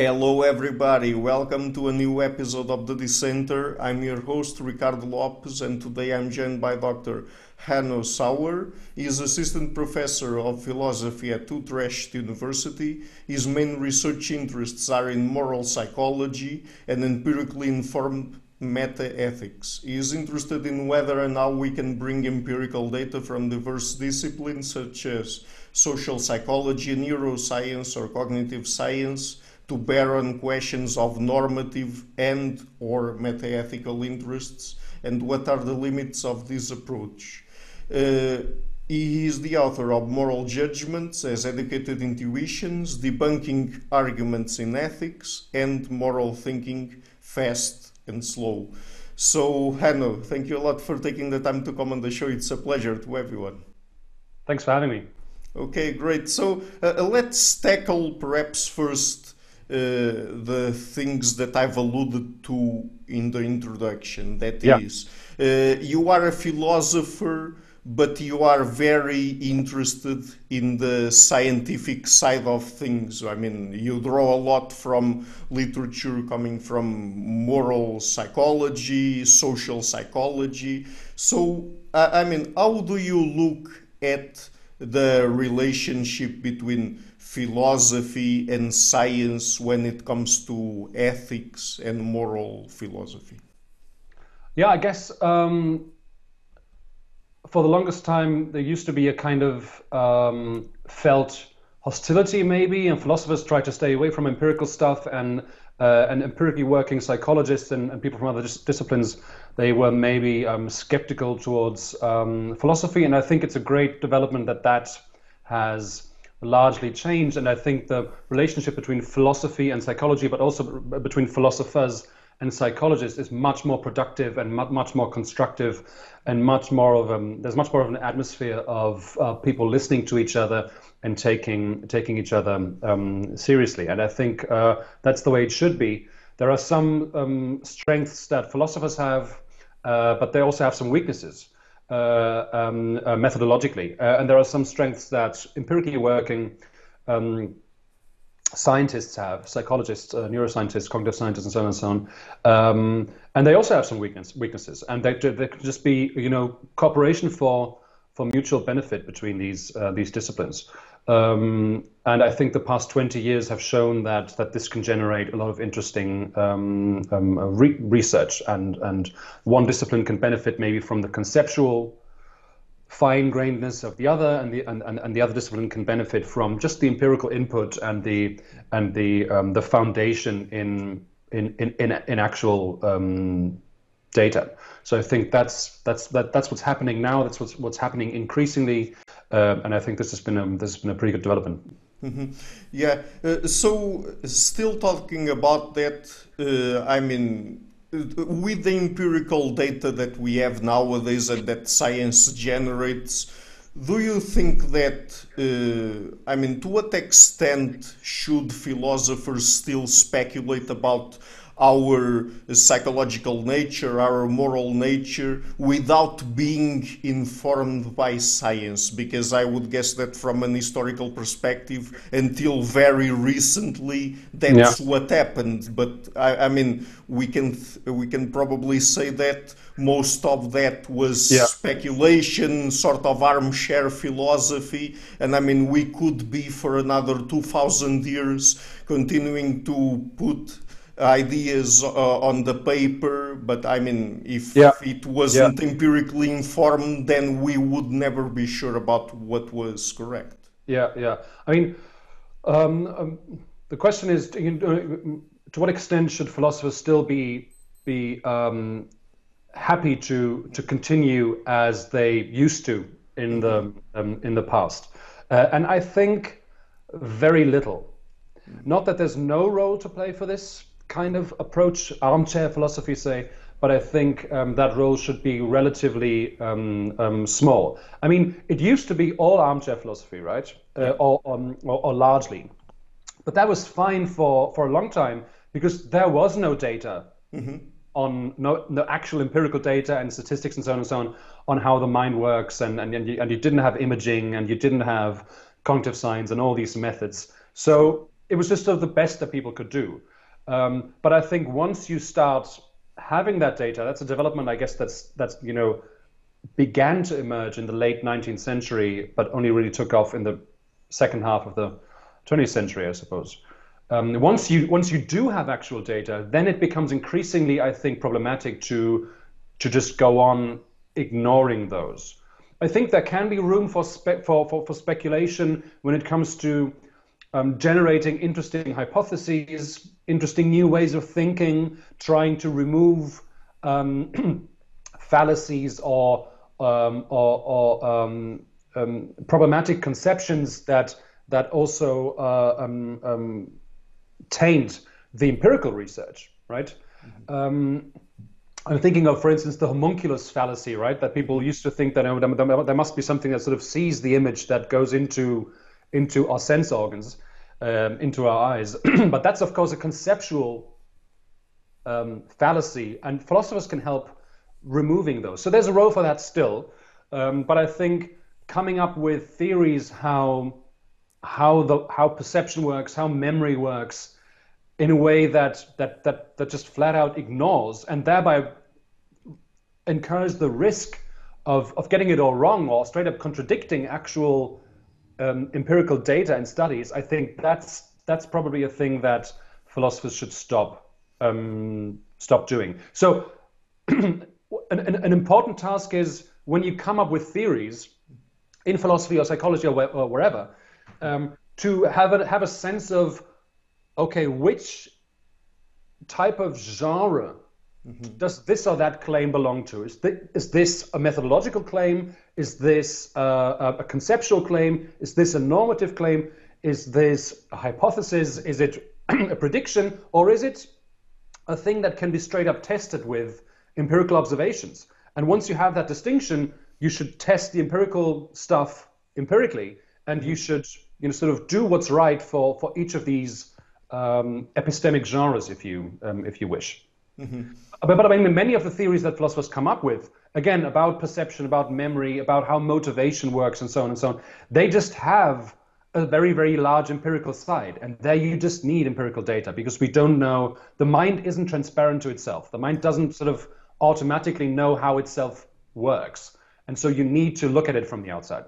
Hello, everybody. Welcome to a new episode of the Dissenter. I'm your host, Ricardo Lopes, and today I'm joined by Dr. Hanno Sauer. He is assistant professor of philosophy at Utrecht University. His main research interests are in moral psychology and empirically informed meta-ethics. He is interested in whether and how we can bring empirical data from diverse disciplines such as social psychology, neuroscience, or cognitive science to bear on questions of normative and or metaethical interests and what are the limits of this approach. Uh, he is the author of Moral Judgments as Educated Intuitions, Debunking Arguments in Ethics, and Moral Thinking Fast and Slow. So, Hanno, thank you a lot for taking the time to come on the show. It's a pleasure to everyone. Thanks for having me. Okay, great. So, uh, let's tackle perhaps first uh, the things that I've alluded to in the introduction. That yeah. is, uh, you are a philosopher, but you are very interested in the scientific side of things. I mean, you draw a lot from literature coming from moral psychology, social psychology. So, I mean, how do you look at the relationship between philosophy and science when it comes to ethics and moral philosophy? Yeah, I guess um, for the longest time there used to be a kind of um, felt hostility, maybe, and philosophers tried to stay away from empirical stuff and. Uh, and empirically working psychologists and, and, people from other dis- disciplines, they were maybe um, skeptical towards um, philosophy. And I think it's a great development that that has largely changed. And I think the relationship between philosophy and psychology, but also between philosophers and psychologists, is much more productive and much more constructive, and much more of um, there's much more of an atmosphere of uh, people listening to each other and taking taking each other um, seriously. And I think uh, that's the way it should be. There are some um, strengths that philosophers have, uh, but they also have some weaknesses. Uh, um, uh, methodologically. Uh, and there are some strengths that empirically working um, scientists have, psychologists, uh, neuroscientists, cognitive scientists, and so on and so on. Um, and they also have some weakness, weaknesses, and they could just be, you know, cooperation for for mutual benefit between these uh, these disciplines. Um, and I think the past 20 years have shown that that this can generate a lot of interesting um, um, re- research, and and one discipline can benefit maybe from the conceptual fine-grainedness of the other, and the and, and, and the other discipline can benefit from just the empirical input and the and the um, the foundation in in in in, in actual um, data. So I think that's that's that, that's what's happening now. That's what's what's happening increasingly uh, and I think this has been a, this has been a pretty good development. Mm-hmm. Yeah. Uh, so, still talking about that, uh, I mean, with the empirical data that we have nowadays and that science generates, do you think that, uh, I mean, to what extent should philosophers still speculate about our psychological nature, our moral nature, without being informed by science. Because I would guess that from an historical perspective, until very recently, that's yeah. what happened. But I, I, mean, we can we can probably say that most of that was yeah. speculation, sort of armchair philosophy, and I mean, we could be for another two thousand years continuing to put ideas uh, on the paper, but I mean, if yeah. it wasn't yeah. empirically informed, then we would never be sure about what was correct. Yeah, yeah. I mean, um, um, the question is, you know, to what extent should philosophers still be be um, happy to to continue as they used to in the um, in the past? Uh, and I think very little. Not that there's no role to play for this, kind of approach armchair philosophy, say, but I think um, that role should be relatively um, um, small. I mean, it used to be all armchair philosophy, right? Uh, or, um, or, or, largely. But that was fine for, for a long time because there was no data mm-hmm. on no, no actual empirical data and statistics and so on and so on on how the mind works, and, and, and, you, and you didn't have imaging and you didn't have cognitive science and all these methods. So it was just sort of the best that people could do. Um, but I think once you start having that data, that's a development, I guess, that's that's you know began to emerge in the late 19th century, but only really took off in the second half of the 20th century, I suppose. Um, once you once you do have actual data, then it becomes increasingly, I think, problematic to to just go on ignoring those. I think there can be room for spe- for, for, for speculation when it comes to um, generating interesting hypotheses, interesting new ways of thinking, trying to remove um, fallacies or um, or, or um, um, problematic conceptions that that also uh, um, taint the empirical research, right? Mm-hmm. I'm thinking of, for instance, the homunculus fallacy, right? That people used to think that oh, there must be something that sort of sees the image that goes into into our sense organs, um, into our eyes. but that's of course a conceptual um, fallacy, and philosophers can help removing those. So there's a role for that still. Um, but I think coming up with theories how how the how perception works, how memory works, in a way that that that that just flat out ignores and thereby encourage the risk of of getting it all wrong or straight up contradicting actual um, empirical data and studies. I think that's that's probably a thing that philosophers should stop um, stop doing. So an, an, an, important task is when you come up with theories in philosophy or psychology or, where, or wherever, um, to have a, have a sense of, okay, which type of genre mm-hmm. does this or that claim belong to? Is, th- is this a methodological claim? Is this uh, a conceptual claim? Is this a normative claim? Is this a hypothesis? Is it a prediction? Or is it a thing that can be straight up tested with empirical observations. And once you have that distinction, you should test the empirical stuff empirically, and you should you know sort of do what's right for for each of these um, epistemic genres, if you um, if you wish. Mm-hmm. But, but I mean, many of the theories that philosophers come up with, again, about perception, about memory, about how motivation works, and so on and so on, they just have a very, very large empirical side. And there you just need empirical data because we don't know, the mind isn't transparent to itself. The mind doesn't sort of automatically know how itself works. And so you need to look at it from the outside.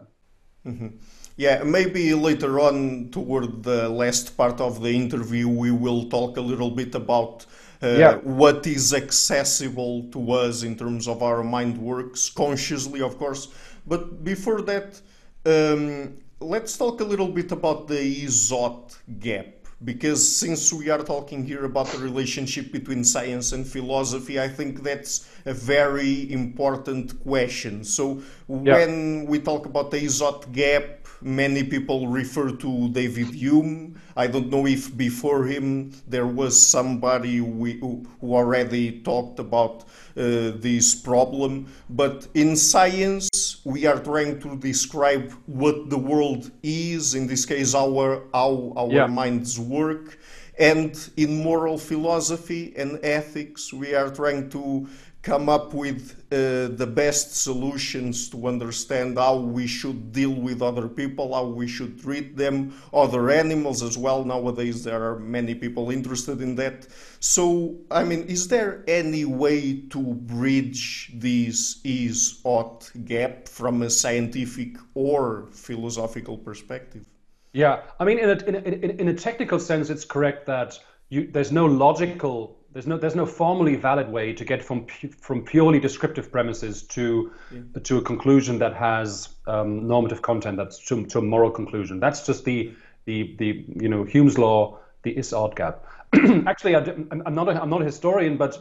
Mm-hmm. Yeah, maybe later on, toward the last part of the interview, we will talk a little bit about uh, yeah. what is accessible to us in terms of our mind works, consciously, of course. But before that, um, let's talk a little bit about the is-ought gap because since we are talking here about the relationship between science and philosophy, I think that's a very important question. So yeah. when we talk about the is-ought gap, many people refer to David Hume. I don't know if before him there was somebody who, who already talked about uh, this problem, but in science we are trying to describe what the world is. In this case, our how our yeah. minds work. And in moral philosophy and ethics, we are trying to come up with uh, the best solutions to understand how we should deal with other people, how we should treat them, other animals as well. Nowadays, there are many people interested in that. So, I mean, is there any way to bridge this is ought gap from a scientific or philosophical perspective? Yeah, I mean, in a, in a, in a technical sense, it's correct that you, there's no logical there's no there's no formally valid way to get from from purely descriptive premises to yeah. to a conclusion that has um, normative content that's to, to a moral conclusion. That's just the the the you know Hume's law, the is-ought gap. Actually, I, am not a, I'm not a historian, but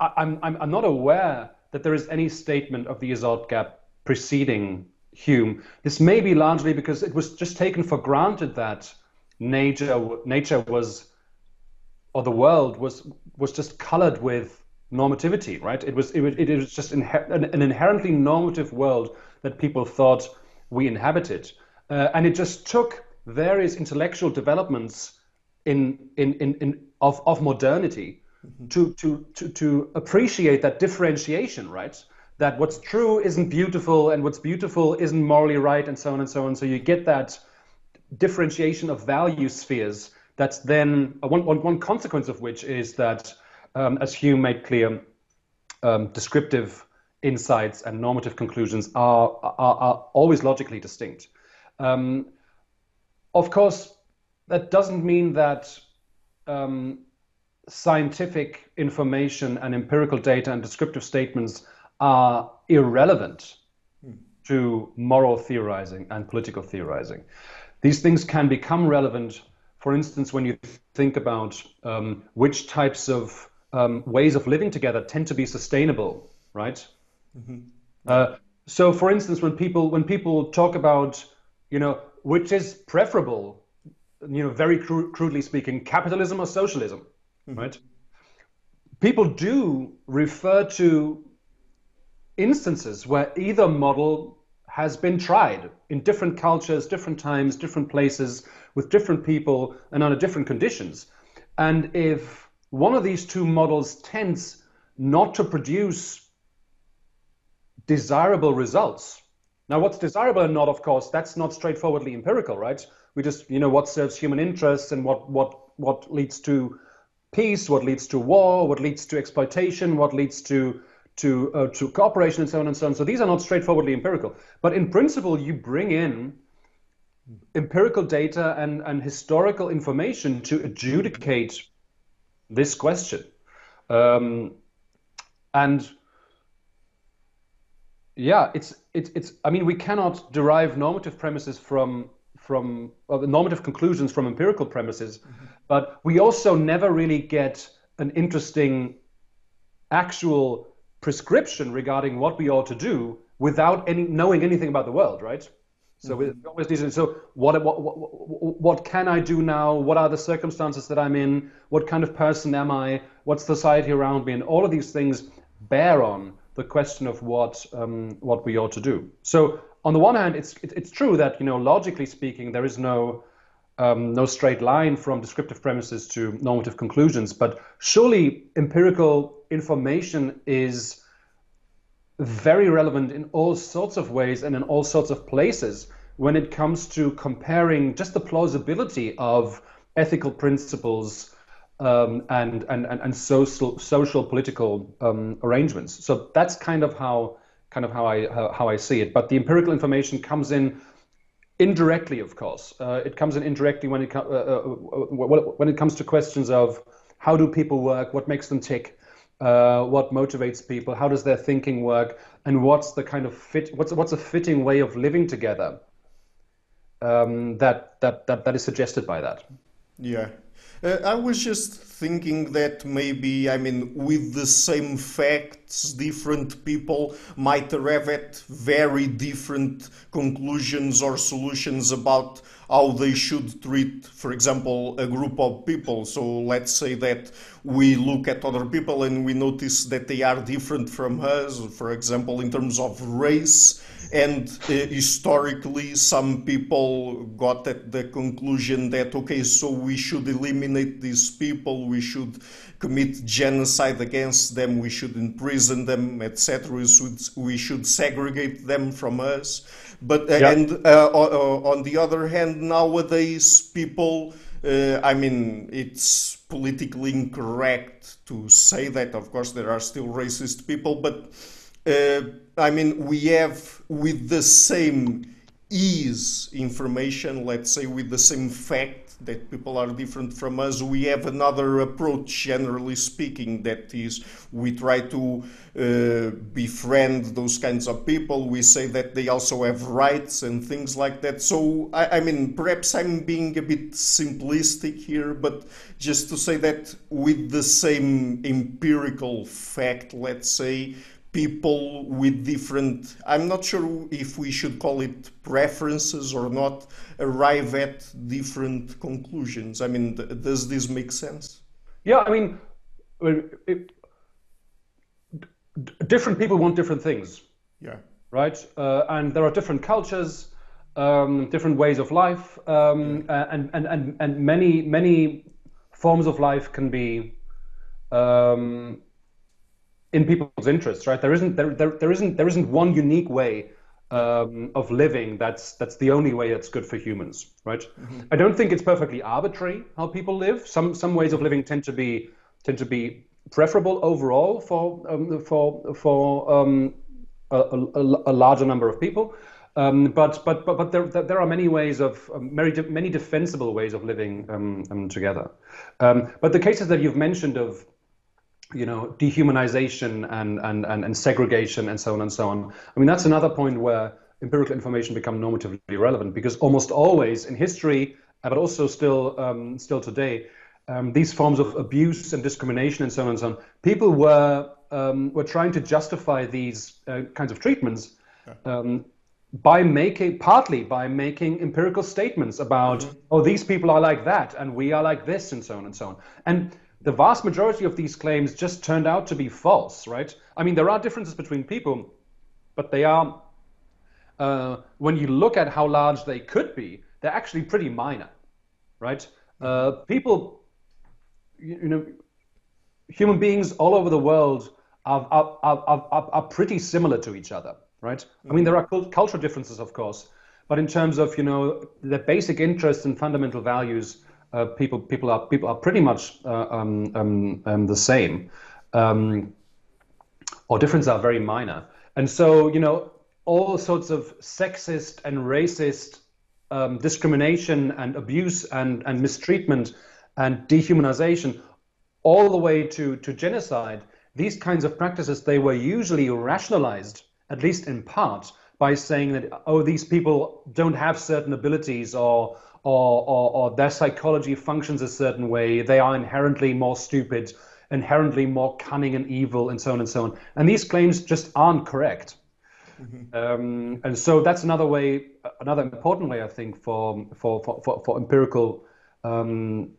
I, I'm, I'm I'm not aware that there is any statement of the is-ought gap preceding Hume. This may be largely because it was just taken for granted that nature nature was or the world was was just colored with normativity, right? It was it, it was just inher- an, an, inherently normative world that people thought we inhabited, uh, and it just took various intellectual developments in in in, in of of modernity mm-hmm. to, to to to appreciate that differentiation, right? That what's true isn't beautiful, and what's beautiful isn't morally right, and so on and so on. So you get that differentiation of value spheres. That's then uh, one, one, one consequence of which is that, um, as Hume made clear, um, descriptive insights and normative conclusions are, are, are always logically distinct. Um, of course, that doesn't mean that um, scientific information and empirical data and descriptive statements are irrelevant hmm. to moral theorizing and political theorizing. These things can become relevant, for instance, when you think about um, which types of um, ways of living together tend to be sustainable, right? Mm-hmm. Uh, so, for instance, when people when people talk about, you know, which is preferable, you know, very cru- crudely speaking, capitalism or socialism, mm-hmm. right? People do refer to instances where either model has been tried in different cultures, different times, different places, with different people, and under different conditions. And if one of these two models tends not to produce desirable results. Now, what's desirable or not, of course, that's not straightforwardly empirical, right? We just, you know, what serves human interests and what what what leads to peace, what leads to war, what leads to exploitation, what leads to to uh, to cooperation, and so on and so on. So these are not straightforwardly empirical, but in principle, you bring in empirical data and and historical information to adjudicate this question, um, and yeah, it's it's it's. I mean, we cannot derive normative premises from from well, the normative conclusions from empirical premises, mm-hmm. but we also never really get an interesting actual prescription regarding what we ought to do without any knowing anything about the world, right? So mm-hmm. we always need to. So what, what what what can I do now? What are the circumstances that I'm in? What kind of person am I? What's society around me? And all of these things bear on the question of what um, what we ought to do. So on the one hand, it's it, it's true that you know logically speaking, there is no um, no straight line from descriptive premises to normative conclusions, but surely empirical information is very relevant in all sorts of ways and in all sorts of places when it comes to comparing just the plausibility of ethical principles um, and, and, and, and social, social political um, arrangements. So that's kind of how kind of how I how, how, I see it. But the empirical information comes in indirectly, of course. Uh, it comes in indirectly when it uh, uh, when it comes to questions of how do people work, what makes them tick, uh, what motivates people, how does their thinking work, and what's the kind of fit what's what's a fitting way of living together um, that that that that is suggested by that. Yeah, uh, I was just thinking that maybe, I mean, with the same different people might arrive at very different conclusions or solutions about how they should treat, for example, a group of people. So let's say that we look at other people and we notice that they are different from us, for example, in terms of race and uh, historically some people got at the conclusion that okay so we should eliminate these people we should commit genocide against them we should imprison them etc we should, segregate them from us. But uh, and uh, on the other hand nowadays people uh, I mean, it's politically incorrect to say that. Of course, there are still racist people, but uh, I mean, we have with the same ease information, let's say with the same fact that people are different from us, we have another approach, generally speaking, that is we try to uh, befriend those kinds of people. We say that they also have rights and things like that. So, I, I mean, perhaps I'm being a bit simplistic here, but just to say that with the same empirical fact, let's say, people with different, I'm not sure if we should call it preferences or not, arrive at different conclusions. I mean, th- does this make sense? Yeah, I mean, it, different people want different things. Yeah. Right? Uh, and there are different cultures. Um, different ways of life, um, yeah. and, and, and, and many many forms of life can be um, in people's interests, right? There isn't there, there, there isn't there isn't one unique way um, of living that's that's the only way that's good for humans, right? Mm-hmm. I don't think it's perfectly arbitrary how people live. Some some ways of living tend to be tend to be preferable overall for um, for for um, a, a, a, larger number of people. Um, but but but but there there are many ways of um, many many defensible ways of living um, um, together. but the cases that you've mentioned of you know dehumanization and, and and and segregation and so on and so on. I mean that's another point where empirical information become normatively relevant because almost always in history, but also still um, still today, um, these forms of abuse and discrimination and so on and so on, people were um, were trying to justify these uh, kinds of treatments um, by making partly by making empirical statements about mm-hmm. oh these people are like that and we are like this and so on and so on and the vast majority of these claims just turned out to be false right i mean there are differences between people but they are uh, when you look at how large they could be they're actually pretty minor right uh, people you, you know human beings all over the world are, are, are, are, are pretty similar to each other right? Mm-hmm. I mean, there are cultural differences, of course, but in terms of you know the basic interests and fundamental values, uh, people people are people are pretty much uh, um, um, um, the same, um, or differences are very minor. And so you know all sorts of sexist and racist um, discrimination and abuse and, and mistreatment and dehumanization, all the way to to genocide. These kinds of practices they were usually rationalized at least in part, by saying that oh these people don't have certain abilities or or, or, or their psychology functions a certain way they are inherently more stupid inherently more cunning and evil and so on and so on and these claims just aren't correct mm-hmm. um, and so that's another way another important way i think for for for, for, for empirical um,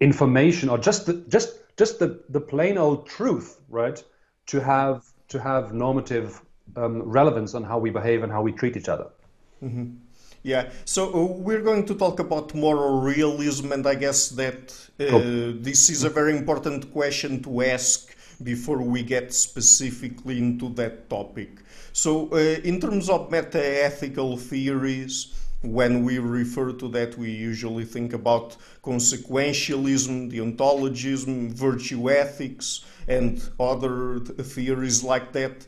information or just the, just just the, the plain old truth right to have to have normative um, relevance on how we behave and how we treat each other. Mm-hmm. Yeah, so uh, we're going to talk about moral realism, and I guess that uh, cool. this is a very important question to ask before we get specifically into that topic. So, uh, in terms of meta ethical theories, when we refer to that, we usually think about consequentialism, deontologism, virtue ethics, and other theories like that.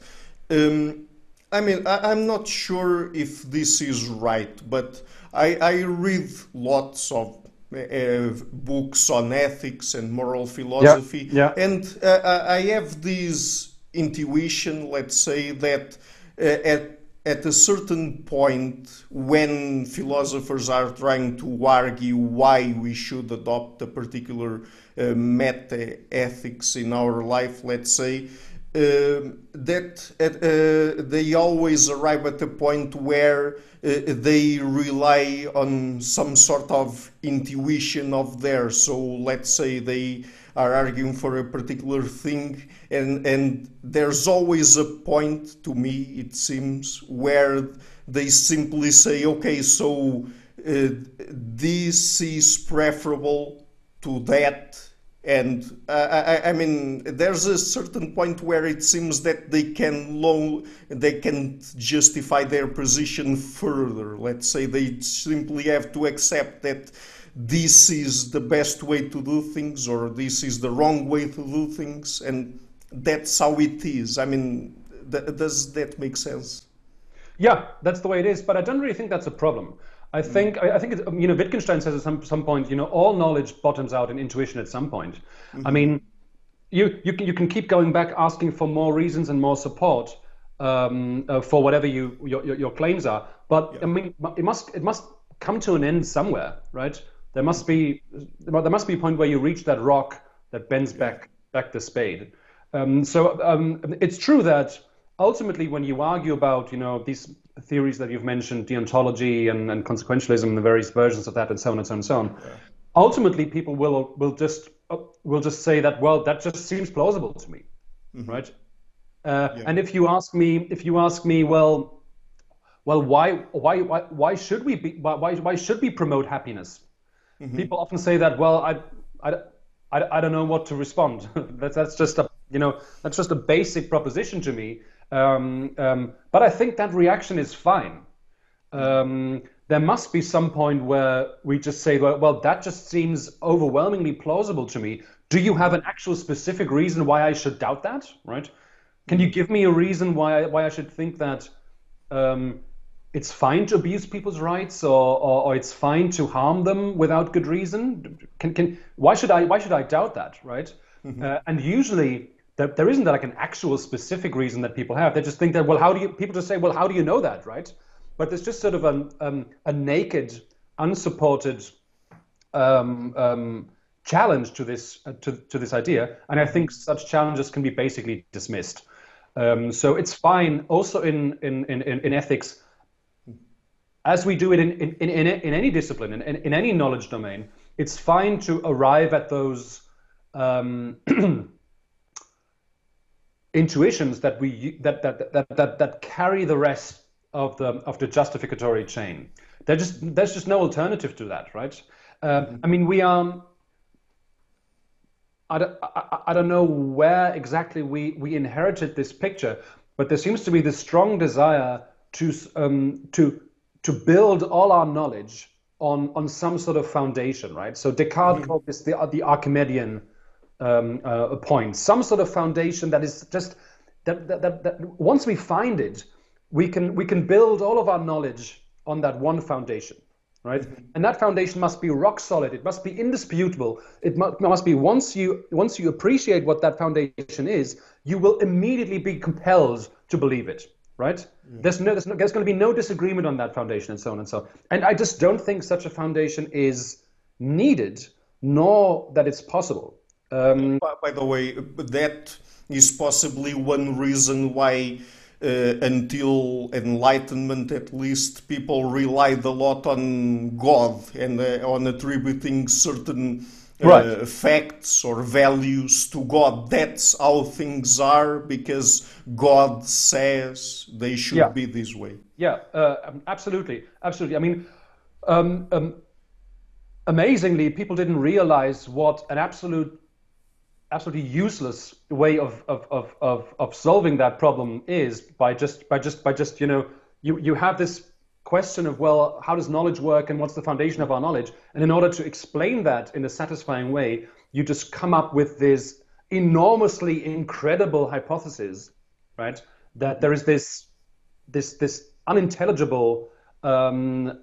Um, I mean, I, am not sure if this is right, but I, I read lots of uh, books on ethics and moral philosophy, yeah, yeah. and uh, I have this intuition, let's say, that uh, at at a certain point, when philosophers are trying to argue why we should adopt a particular uh, meta ethics in our life, let's say, that uh, they always arrive at a point where uh, they rely on some sort of intuition of theirs. So let's say they are arguing for a particular thing, and, and there's always a point, to me, it seems, where they simply say, okay, so uh, this is preferable to that and uh, I, I, mean, there's a certain point where it seems that they can low, they can justify their position further. Let's say they simply have to accept that this is the best way to do things, or this is the wrong way to do things, and that's how it is. I mean, th- does that make sense? Yeah, that's the way it is. But I don't really think that's a problem. I think mm. I think it's, you know Wittgenstein says at some some point you know all knowledge bottoms out in intuition at some point. Mm-hmm. I mean, you you can you can keep going back asking for more reasons and more support um, uh, for whatever you your, your, your claims are, but yeah. I mean it must it must come to an end somewhere, right? There must be there must be a point where you reach that rock that bends yeah. back back the spade. Um, so um, it's true that ultimately when you argue about you know these theories that you've mentioned, deontology and, and consequentialism, the various versions of that, and so on and so on and so on. Yeah. Ultimately, people will will just uh, will just say that well, that just seems plausible to me, mm-hmm. right? Uh, yeah. And if you ask me, if you ask me, well, well, why why why, why should we be why why should we promote happiness? Mm-hmm. People often say that. Well, I, I, I, I don't know what to respond. that's that's just a you know that's just a basic proposition to me Um, um, but I think that reaction is fine. Um, there must be some point where we just say, well, well, that just seems overwhelmingly plausible to me. Do you have an actual specific reason why I should doubt that? Right? Can you give me a reason why I, why I should think that um, it's fine to abuse people's rights or, or, or, it's fine to harm them without good reason? Can, can, why should I why should I doubt that? Right? Mm-hmm. Uh, and usually there, there isn't like an actual specific reason that people have. They just think that well, how do you? People just say, well, how do you know that? Right? but there's just sort of a, um, a naked, unsupported um, um, challenge to this uh, to, to this idea, and I think such challenges can be basically dismissed. Um, so it's fine, also in in, in, in ethics, as we do it in in, in, in any discipline, in, in any knowledge domain. It's fine to arrive at those um, intuitions that we that, that that that that carry the rest of the of the justificatory chain. There's just there's just no alternative to that, right? Uh, I mean, we are. I don't, I, I don't know where exactly we, we inherited this picture, but there seems to be this strong desire to um, to to build all our knowledge on on some sort of foundation, right? So Descartes mm-hmm. called this the the Archimedean um, uh, point, some sort of foundation that is just that, that, that, that once we find it, we can we can build all of our knowledge on that one foundation right? Mm-hmm. and that foundation must be rock solid. It must be indisputable. It must, must be once you once you appreciate what that foundation is you will immediately be compelled to believe it right? Mm-hmm. there's no there's, no, there's going to be no disagreement on that foundation and so on and so on. And i just don't think such a foundation is needed nor that it's possible um, by, by the way that is possibly one reason why uh, until enlightenment at least people relied a lot on god and uh, on attributing certain uh, right. facts or values to god that's how things are because god says they should yeah. be this way yeah uh, um, absolutely absolutely i mean um, um, amazingly people didn't realize what an absolute absolutely useless way of, of, of, of, of solving that problem is by just by just by just you know you, you have this question of well how does knowledge work and what's the foundation of our knowledge? And in order to explain that in a satisfying way you just come up with this enormously incredible hypothesis right that there is this this this unintelligible um,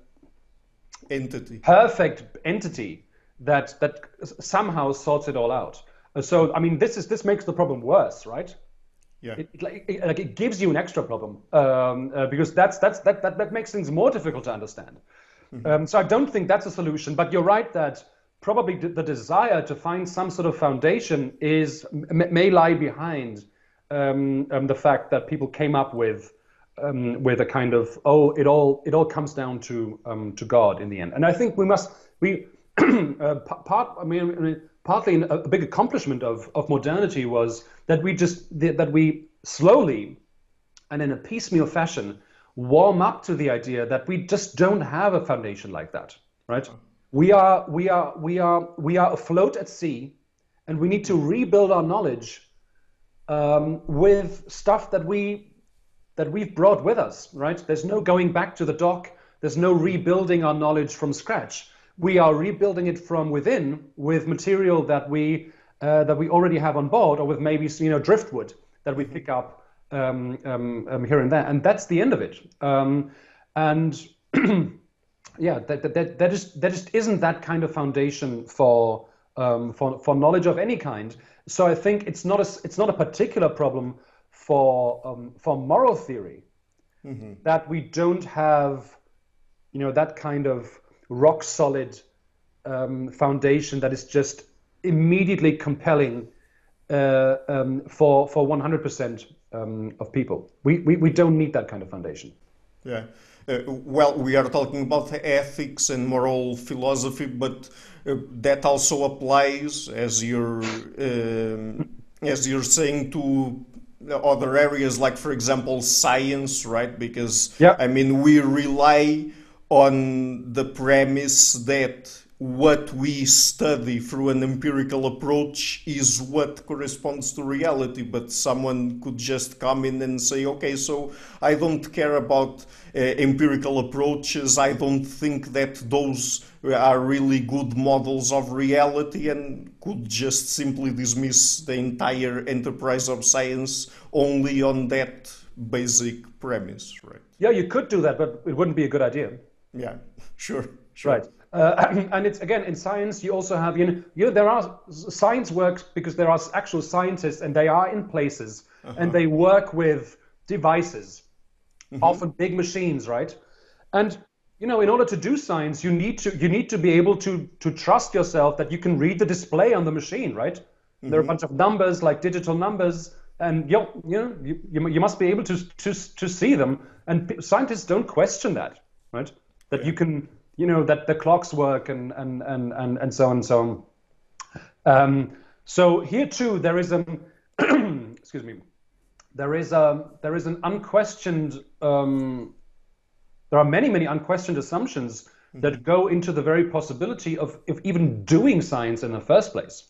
entity. perfect entity that that somehow sorts it all out so I mean, this is this makes the problem worse, right? Yeah. It, it, like, it, like it gives you an extra problem um, uh, because that's that's that, that that makes things more difficult to understand. Mm-hmm. Um, so I don't think that's a solution. But you're right that probably the desire to find some sort of foundation is may lie behind um, um, the fact that people came up with um, with a kind of oh it all it all comes down to um, to God in the end. And I think we must we uh, part I mean partly a big accomplishment of, of modernity was that we just that we slowly and in a piecemeal fashion warm up to the idea that we just don't have a foundation like that right? We are we are we are we are afloat at sea and we need to rebuild our knowledge um, with stuff that we that we've brought with us right? There's no going back to the dock. There's no rebuilding our knowledge from scratch we are rebuilding it from within with material that we uh, that we already have on board, or with maybe you know driftwood that we pick up um, um, um, here and there, and that's the end of it. Um, and yeah, that, that, that, just, that just isn't that kind of foundation for, um, for for knowledge of any kind. So I think it's not a it's not a particular problem for um, for moral theory mm-hmm. that we don't have you know that kind of rock solid um, foundation that is just immediately compelling uh, um, for for 100% um, of people. We, we we don't need that kind of foundation. Yeah. Uh, well, we are talking about ethics and moral philosophy, but uh, that also applies, as you're um, as you're saying, to other areas, like for example, science, right? Because yeah. I mean, we rely on the premise that what we study through an empirical approach is what corresponds to reality, but someone could just come in and say, okay, so I don't care about uh, empirical approaches, I don't think that those are really good models of reality, and could just simply dismiss the entire enterprise of science only on that basic premise, right? Yeah, you could do that, but it wouldn't be a good idea. Yeah, sure. sure. Right. Uh, and it's again in science you also have you know, you know there are science works because there are actual scientists and they are in places uh-huh. and they work with devices mm-hmm. often big machines right and you know in order to do science you need to you need to be able to to trust yourself that you can read the display on the machine right mm-hmm. there are a bunch of numbers like digital numbers and you, you know you, you, must be able to, to to see them and scientists don't question that right that yeah. you can you know that the clocks work and and and and, and so on and so on. Um, so here too there is a excuse me there is a there is an unquestioned um, there are many many unquestioned assumptions mm-hmm. that go into the very possibility of, of even doing science in the first place.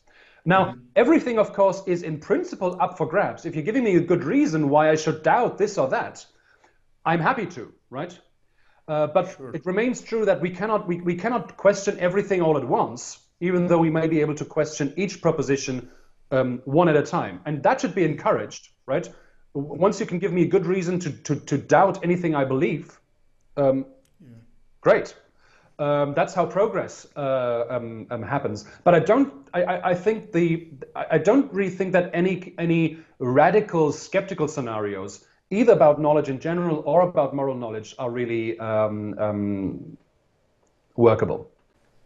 Now, mm-hmm. everything, of course, is in principle up for grabs. If you're giving me a good reason why I should doubt this or that, I'm happy to, right? Uh, but sure. it remains true that we cannot we, we cannot question everything all at once, even though we may be able to question each proposition um, one at a time, and that should be encouraged, right? Once you can give me a good reason to to, to doubt anything I believe, um, yeah. great. Um, that's how progress uh, um, um, happens. But I don't. I, I think the. I don't really think that any any radical skeptical scenarios either about knowledge in general or about moral knowledge are really um, um, workable.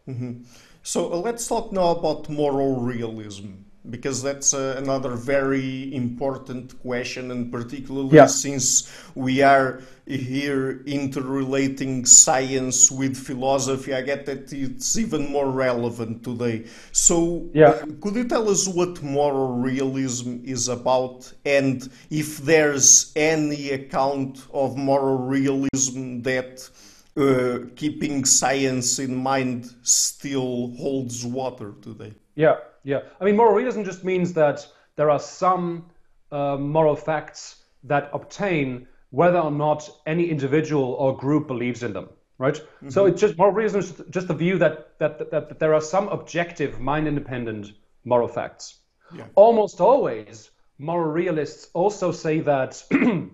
Mm-hmm. So uh, let's talk now about moral realism because that's uh, another very important question, and particularly yeah. since we are here interrelating science with philosophy, I get that it's even more relevant today. So, yeah. Could you tell us what moral realism is about, and if there's any account of moral realism that uh, keeping science in mind still holds water today? Yeah. Yeah, I mean, moral realism just means that there are some uh, moral facts that obtain whether or not any individual or group believes in them, right? Mm-hmm. So it's just moral realism is just the view that, that, that, that there are some objective, mind-independent moral facts. Yeah. Almost always, moral realists also say that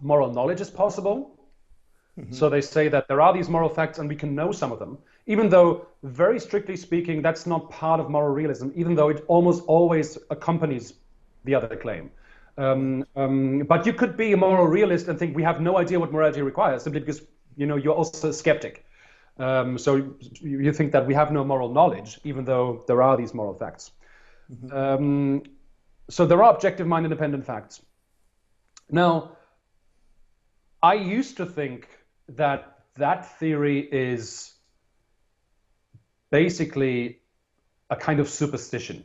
moral knowledge is possible. Mm-hmm. So they say that there are these moral facts and we can know some of them even though very strictly speaking, that's not part of moral realism, even though it almost always accompanies the other claim. Um, um, but you could be a moral realist and think we have no idea what morality requires simply because you know you're also a skeptic. Um, so you think that we have no moral knowledge, even though there are these moral facts. Mm-hmm. Um, so there are objective mind independent facts. Now, I used to think that that theory is basically a kind of superstition.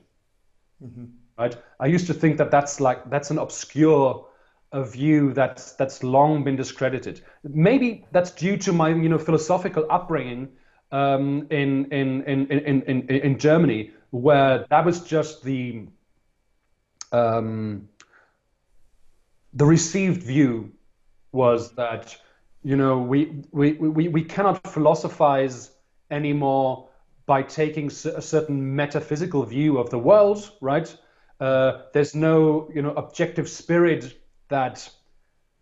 Mm-hmm. Right? I used to think that that's like that's an obscure a view that's that's long been discredited. Maybe that's due to my you know philosophical upbringing um, in, in, in in in in Germany, where that was just the um, the received view was that you know we we we, we cannot philosophize anymore by taking a certain metaphysical view of the world, right? Uh, there's no, you know, objective spirit that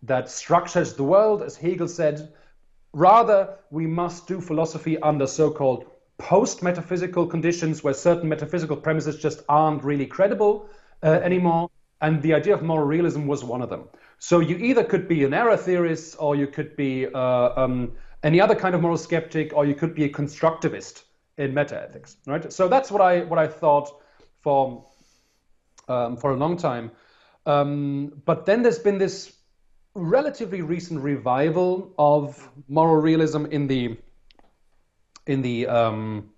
that structures the world, as Hegel said. Rather, we must do philosophy under so-called post-metaphysical conditions, where certain metaphysical premises just aren't really credible uh, anymore. And the idea of moral realism was one of them. So you either could be an error theorist, or you could be uh, um, any other kind of moral skeptic, or you could be a constructivist in metaethics, right? So that's what I what I thought for um, for a long time. Um, but then there's been this relatively recent revival of moral realism in the in the um,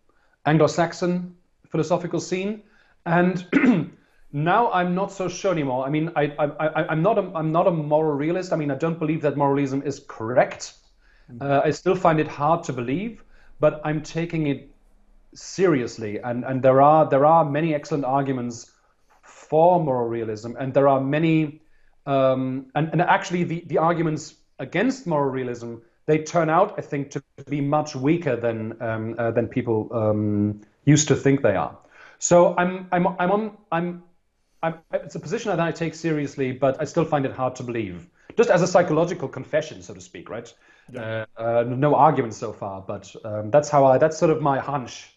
Anglo-Saxon philosophical scene, and now I'm not so sure anymore. I mean, I, I, am not a, I'm not a moral realist. I mean, I don't believe that moralism is correct. Mm-hmm. Uh, I still find it hard to believe, but I'm taking it seriously, and and there are there are many excellent arguments for moral realism, and there are many, um, and and actually the the arguments against moral realism they turn out, I think, to be much weaker than um, uh, than people um, used to think they are. So I'm I'm I'm on I'm, I'm it's a position that I take seriously, but I still find it hard to believe. Just as a psychological confession, so to speak, right? Yeah. Uh, uh, no argument so far, but um, that's how I that's sort of my hunch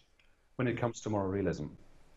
when it comes to moral realism.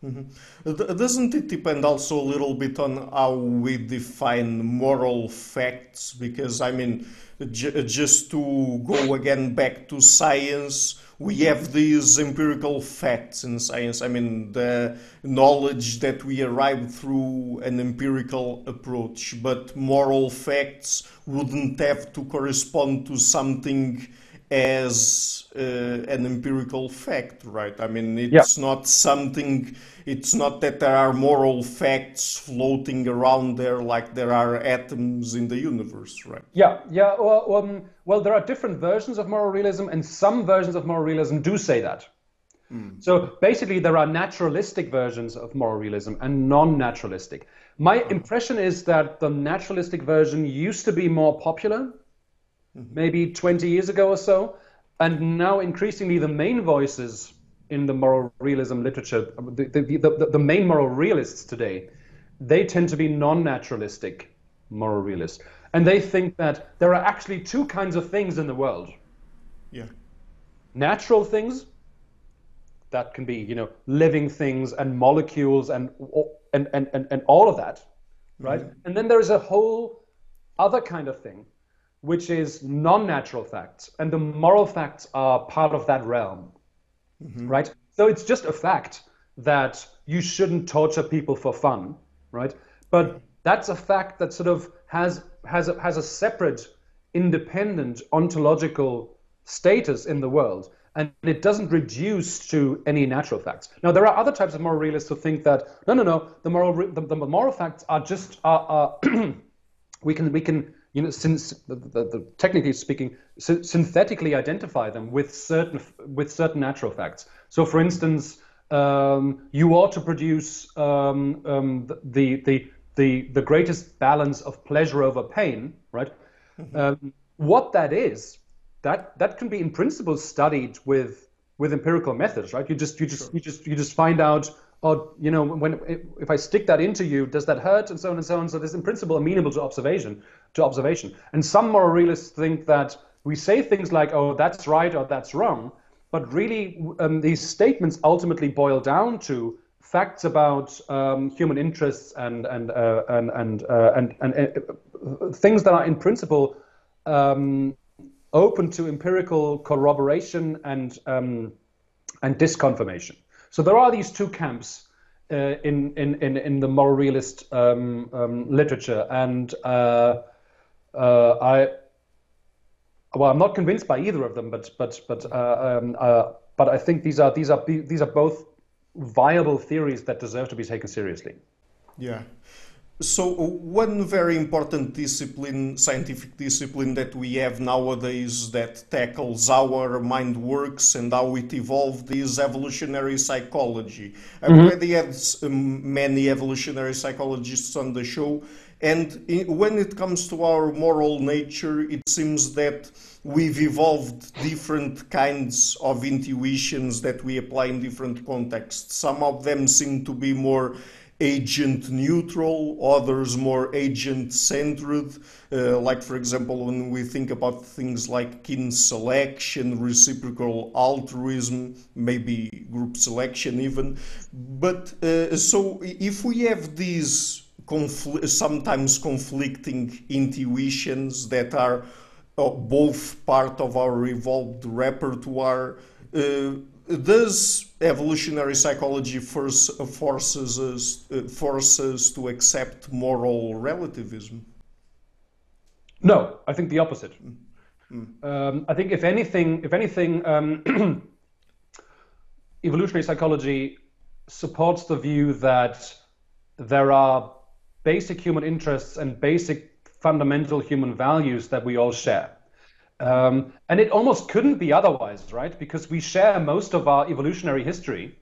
Mm-hmm. Doesn't it depend also a little bit on how we define moral facts? Because I mean, j- just to go again back to science, we have these empirical facts in science. I mean, the knowledge that we arrive through an empirical approach, but moral facts wouldn't have to correspond to something as uh, an empirical fact, right? I mean, it's yeah. not something, it's not that there are moral facts floating around there like there are atoms in the universe, right? Yeah, yeah. Well, um, well there are different versions of moral realism, and some versions of moral realism do say that. Mm. So basically, there are naturalistic versions of moral realism and non naturalistic. My impression is that the naturalistic version used to be more popular mm-hmm. maybe 20 years ago or so. And now increasingly the main voices in the moral realism literature, the, the, the, the main moral realists today, they tend to be non-naturalistic moral realists. And they think that there are actually two kinds of things in the world. Yeah. Natural things, that can be, you know, living things and molecules and and and, and, and all of that, right? Mm-hmm. And then there is a whole other kind of thing which is non-natural facts, and the moral facts are part of that realm, mm-hmm. right? So it's just a fact that you shouldn't torture people for fun, right? But that's a fact that sort of has has a, has a separate, independent ontological status in the world, and it doesn't reduce to any natural facts. Now there are other types of moral realists who think that no, no, no, the moral the, the moral facts are just are, are we can we can you know, since the, the, the, technically speaking, synthetically identify them with certain with certain natural facts. So, for instance, um, you ought to produce um, um, the, the the the greatest balance of pleasure over pain, right? Mm-hmm. Um, what that is, that that can be in principle studied with with empirical methods, right? You just you just sure. you just you just find out or you know when if I stick that into you, does that hurt, and so on and so on. So this in principle amenable to observation, to observation. And some moral realists think that we say things like, "Oh, that's right" or "That's wrong," but really um, these statements ultimately boil down to facts about um, human interests and and uh, and and, uh, and and uh, things that are in principle um, open to empirical corroboration and um, and disconfirmation. So there are these two camps uh, in, in, in, in the moral realist um, um, literature, and uh, I well, I'm not convinced by either of them, but but but uh, um, uh, but I think these are these are these are both viable theories that deserve to be taken seriously. Yeah. So one very important discipline, scientific discipline that we have nowadays that tackles how our mind works and how it evolved is evolutionary psychology. I've mm-hmm. already had um, many evolutionary psychologists on the show, and in, when it comes to our moral nature, it seems that we've evolved different kinds of intuitions that we apply in different contexts. Some of them seem to be more agent neutral, others more agent centered. Uh, like, for example, when we think about things like kin selection, reciprocal altruism, maybe group selection, even. But uh, so if we have these confl- sometimes conflicting intuitions that are uh, both part of our evolved repertoire, uh, does evolutionary psychology force, forces us uh, forces to accept moral relativism? No, I think the opposite. Mm. Um, I think if anything, if anything, um, evolutionary psychology supports the view that there are basic human interests and basic fundamental human values that we all share. Um, and it almost couldn't be otherwise, right? Because we share most of our evolutionary history.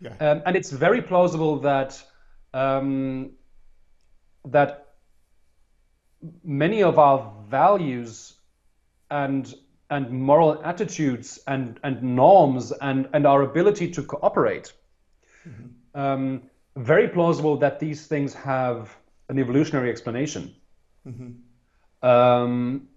Yeah. Um, and it's very plausible that um, that many of our values and and moral attitudes and, and norms and, and our ability to cooperate, mm-hmm. um, very plausible that these things have an evolutionary explanation. Mm-hmm. Um,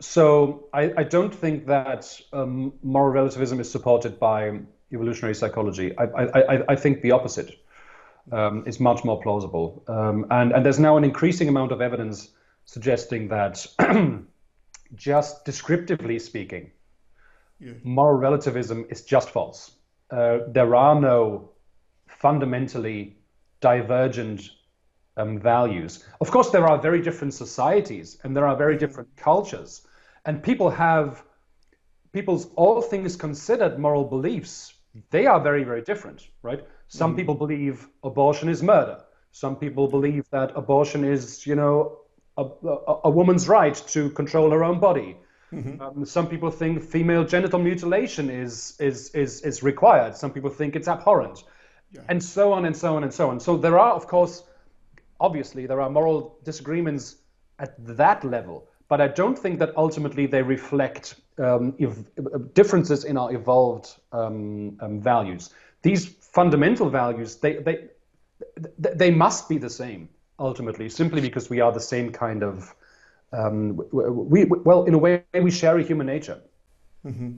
so I, I, don't think that um, moral relativism is supported by evolutionary psychology. I, I, I think the opposite um, is much more plausible. Um, and, and there's now an increasing amount of evidence suggesting that just descriptively speaking, yeah. moral relativism is just false. Uh, there are no fundamentally divergent um, values. Of course, there are very different societies and there are very different cultures, and people have people's all things considered moral beliefs. They are very, very different, right? Some mm. people believe abortion is murder. Some people believe that abortion is, you know, a, a, a woman's right to control her own body. Mm-hmm. Um, some people think female genital mutilation is, is, is, is required. Some people think it's abhorrent. Yeah. And so on and so on and so on. So there are, of course, obviously, there are moral disagreements at that level. But I don't think that ultimately they reflect um, differences in our evolved um, um values. These fundamental values, they, they, they must be the same ultimately, simply because we are the same kind of, um, we, well, in a way, we share a human nature. Mm-hmm.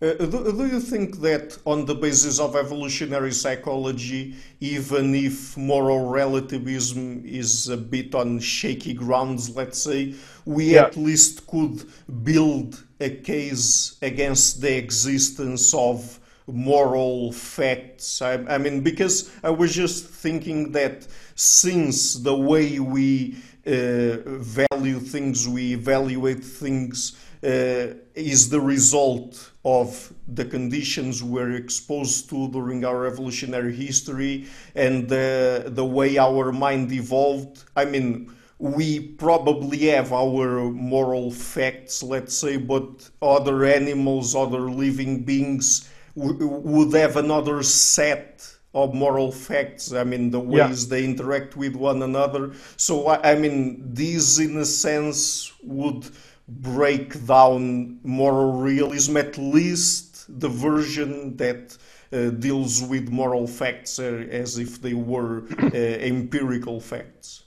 Uh, do, do, you think that on the basis of evolutionary psychology, even if moral relativism is a bit on shaky grounds, let's say, we yeah. at least could build a case against the existence of moral facts? I, I mean, because I was just thinking that since the way we uh, value things, we evaluate things, Uh, is the result of the conditions we're exposed to during our evolutionary history and the, the way our mind evolved. I mean, we probably have our moral facts, let's say, but other animals, other living beings would have another set of moral facts. I mean, the ways yeah. they interact with one another. So, I, I mean, these, in a sense, would break down moral realism, at least the version that uh, deals with moral facts uh, as if they were uh, empirical facts.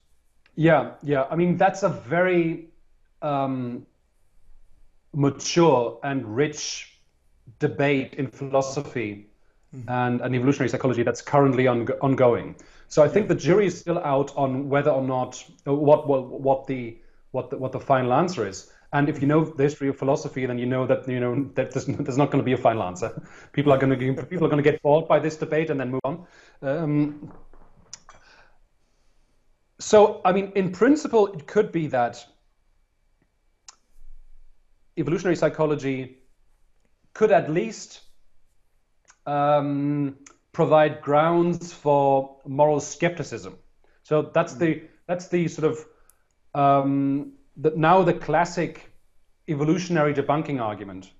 Yeah, yeah. I mean, that's a very um, mature and rich debate in philosophy mm-hmm. and, and evolutionary psychology that's currently on, ongoing. So I think the jury is still out on whether or not uh, what what, what the what the, what the final answer is. And if you know the history of philosophy, then you know that you know that there's, there's not going to be a final answer. People are going to people are going to get bored by this debate and then move on. Um, so I mean, in principle, it could be that evolutionary psychology could at least um, provide grounds for moral skepticism. So that's the that's the sort of um, the, now the classic evolutionary debunking argument,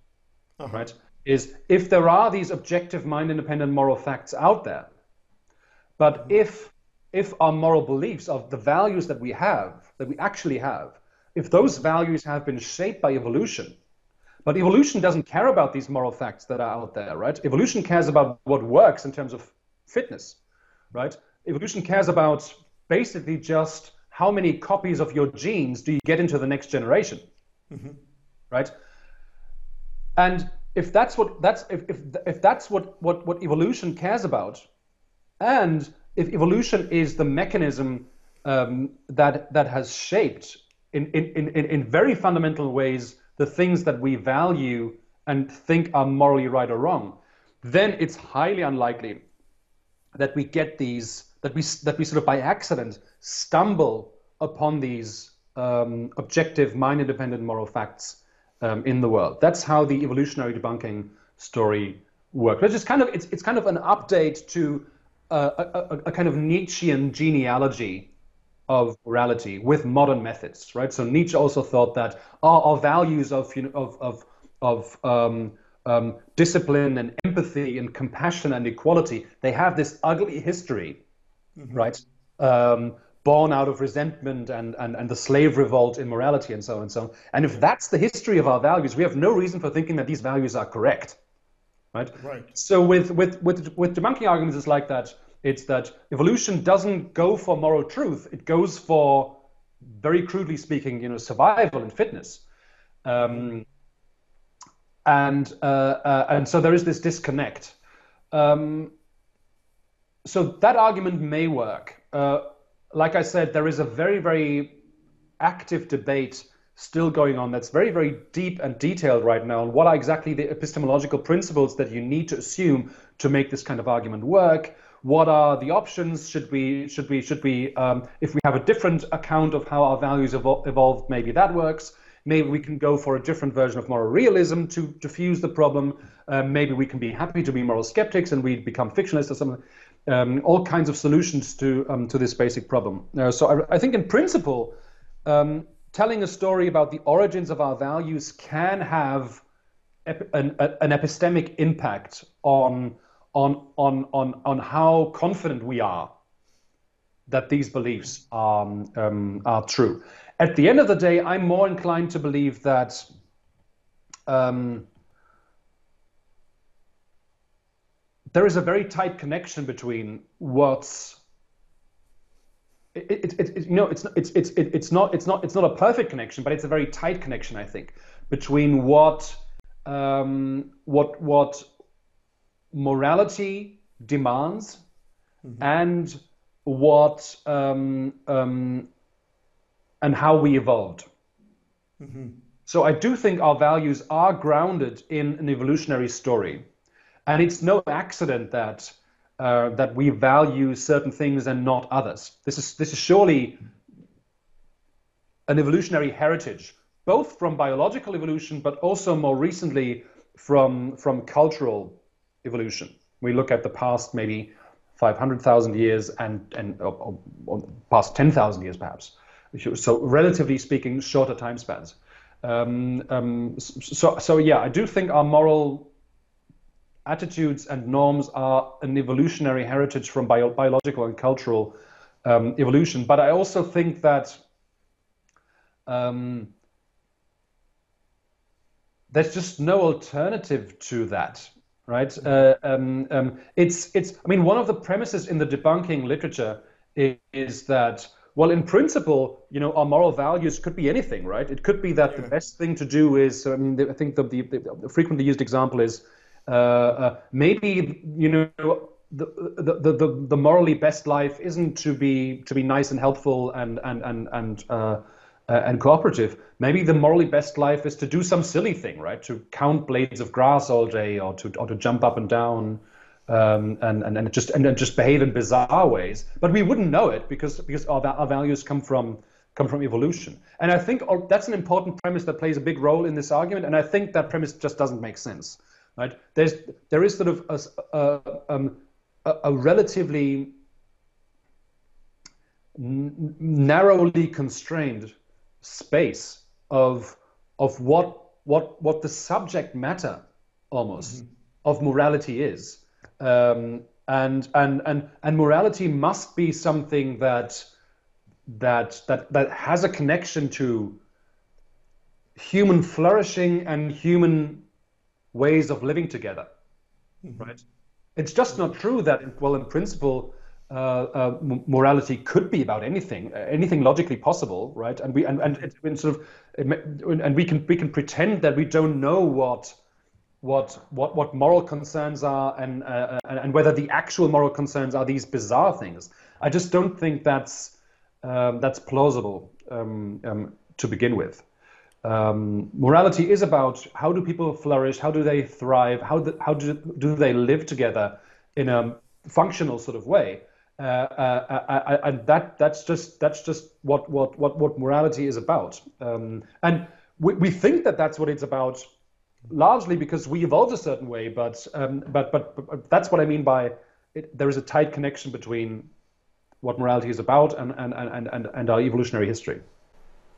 uh-huh. right? Is if there are these objective mind-independent moral facts out there, but mm-hmm. if if our moral beliefs of the values that we have, that we actually have, if those values have been shaped by evolution, but evolution doesn't care about these moral facts that are out there, right? Evolution cares about what works in terms of fitness, right? Evolution cares about basically just how many copies of your genes do you get into the next generation, mm-hmm. right? And if that's what that's if, if, if that's what, what what evolution cares about, and if evolution is the mechanism um, that that has shaped in, in, in, in very fundamental ways the things that we value and think are morally right or wrong, then it's highly unlikely that we get these that we that we sort of by accident stumble upon these um, objective, mind-independent moral facts um, in the world. That's how the evolutionary debunking story works. It's just kind of it's it's kind of an update to uh, a, a, a kind of Nietzschean genealogy of morality with modern methods, right? So Nietzsche also thought that our, our values of, you know, of, of, of um, um, discipline and empathy and compassion and equality, they have this ugly history, mm-hmm. right? Um, born out of resentment and, and, and the slave revolt in morality and so on and so on. And if that's the history of our values, we have no reason for thinking that these values are correct. Right? Right. So with with with with debunking arguments it's like that. It's that evolution doesn't go for moral truth. It goes for very crudely speaking, you know, survival and fitness. Um, and uh, uh, and so there is this disconnect. Um, so that argument may work. Uh, like I said, there is a very, very active debate still going on that's very, very deep and detailed right now on what are exactly the epistemological principles that you need to assume to make this kind of argument work. What are the options? Should we, should we, should we, um, if we have a different account of how our values evol- evolved, maybe that works. Maybe we can go for a different version of moral realism to diffuse the problem. Uh, maybe we can be happy to be moral skeptics and we become fictionalists or something um, all kinds of solutions to um, to this basic problem. Uh, so I, I, think in principle, um, telling a story about the origins of our values can have ep- an, a, an, epistemic impact on on on on on how confident we are that these beliefs are um, are true. At the end of the day, I'm more inclined to believe that. Um, there is a very tight connection between what's it, it, it, you know it's it's it's it's not it's not it's not a perfect connection but it's a very tight connection i think between what um, what what morality demands mm-hmm. and what um, um, and how we evolved mm-hmm. so i do think our values are grounded in an evolutionary story and it's no accident that uh, that we value certain things and not others. This is this is surely an evolutionary heritage, both from biological evolution, but also more recently from from cultural evolution. We look at the past maybe 500,000 years and and or, or past 10,000 years perhaps. So relatively speaking, shorter time spans. Um, um, so so yeah, I do think our moral attitudes and norms are an evolutionary heritage from bio biological and cultural um, evolution. But I also think that um, there's just no alternative to that, right? Uh, um, um it's it's. I mean, one of the premises in the debunking literature is, is, that. Well, in principle, you know, our moral values could be anything, right? It could be that yeah. the best thing to do is, I mean, I think the, the, the frequently used example is maybe you know the, the, the, the morally best life isn't to be to be nice and helpful and and and and uh, uh, and cooperative. Maybe the morally best life is to do some silly thing, right? To count blades of grass all day, or to or to jump up and down, um, and, and and just and then just behave in bizarre ways. But we wouldn't know it because because our, our values come from come from evolution. And I think that's an important premise that plays a big role in this argument. And I think that premise just doesn't make sense right? There's there is sort of a, a, um, a relatively narrowly constrained space of of what what what the subject matter almost mm-hmm. of morality is um, and and and and morality must be something that that that that has a connection to human flourishing and human ways of living together, mm-hmm. right? It's just not true that, well, in principle, uh, uh, morality could be about anything, uh, anything logically possible, right? And we and and it, sort of, and we can we can pretend that we don't know what what what what moral concerns are and uh, and whether the actual moral concerns are these bizarre things. I just don't think that's um, that's plausible um, um, to begin with. Um, morality is about how do people flourish, how do they thrive, how do, how do, do they live together in a functional sort of way. Uh, uh, I, I, and that that's just that's just what what what what morality is about. Um, and we, we think that that's what it's about, largely because we evolved a certain way. But um, but, but, but that's what I mean by it, there is a tight connection between what morality is about and, and, and, and, and our evolutionary history.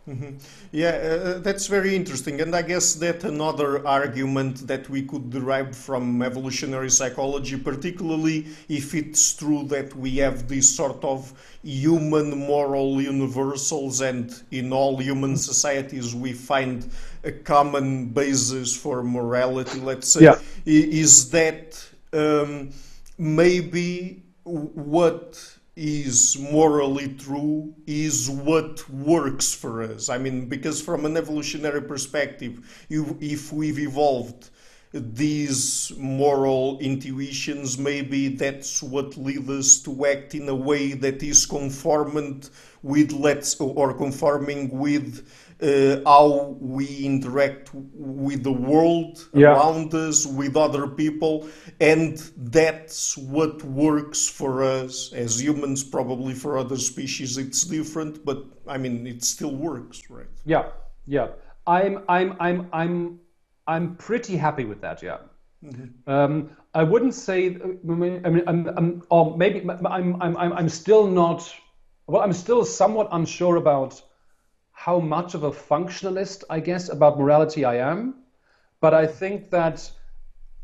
Mm-hmm. Yeah, uh, that's very interesting. And I guess that another argument that we could derive from evolutionary psychology, particularly if it's true that we have these sort of human moral universals, and in all human societies we find a common basis for morality, let's say, yeah. is that um, maybe what is morally true is what works for us. I mean, because from an evolutionary perspective, you, if we've evolved these moral intuitions, maybe that's what leads us to act in a way that is conformant with let's or conforming with how we interact with the world yeah. around us, with other people, and that's what works for us as humans. Probably for other species, it's different, but I mean, it still works, right? Yeah, yeah. I'm, I'm, I'm, I'm, I'm pretty happy with that. Yeah. Mm-hmm. Um, I wouldn't say. I mean, I'm, I'm, or maybe I'm, I'm, I'm still not. Well, I'm still somewhat unsure about how much of a functionalist, I guess, about morality I am. But I think that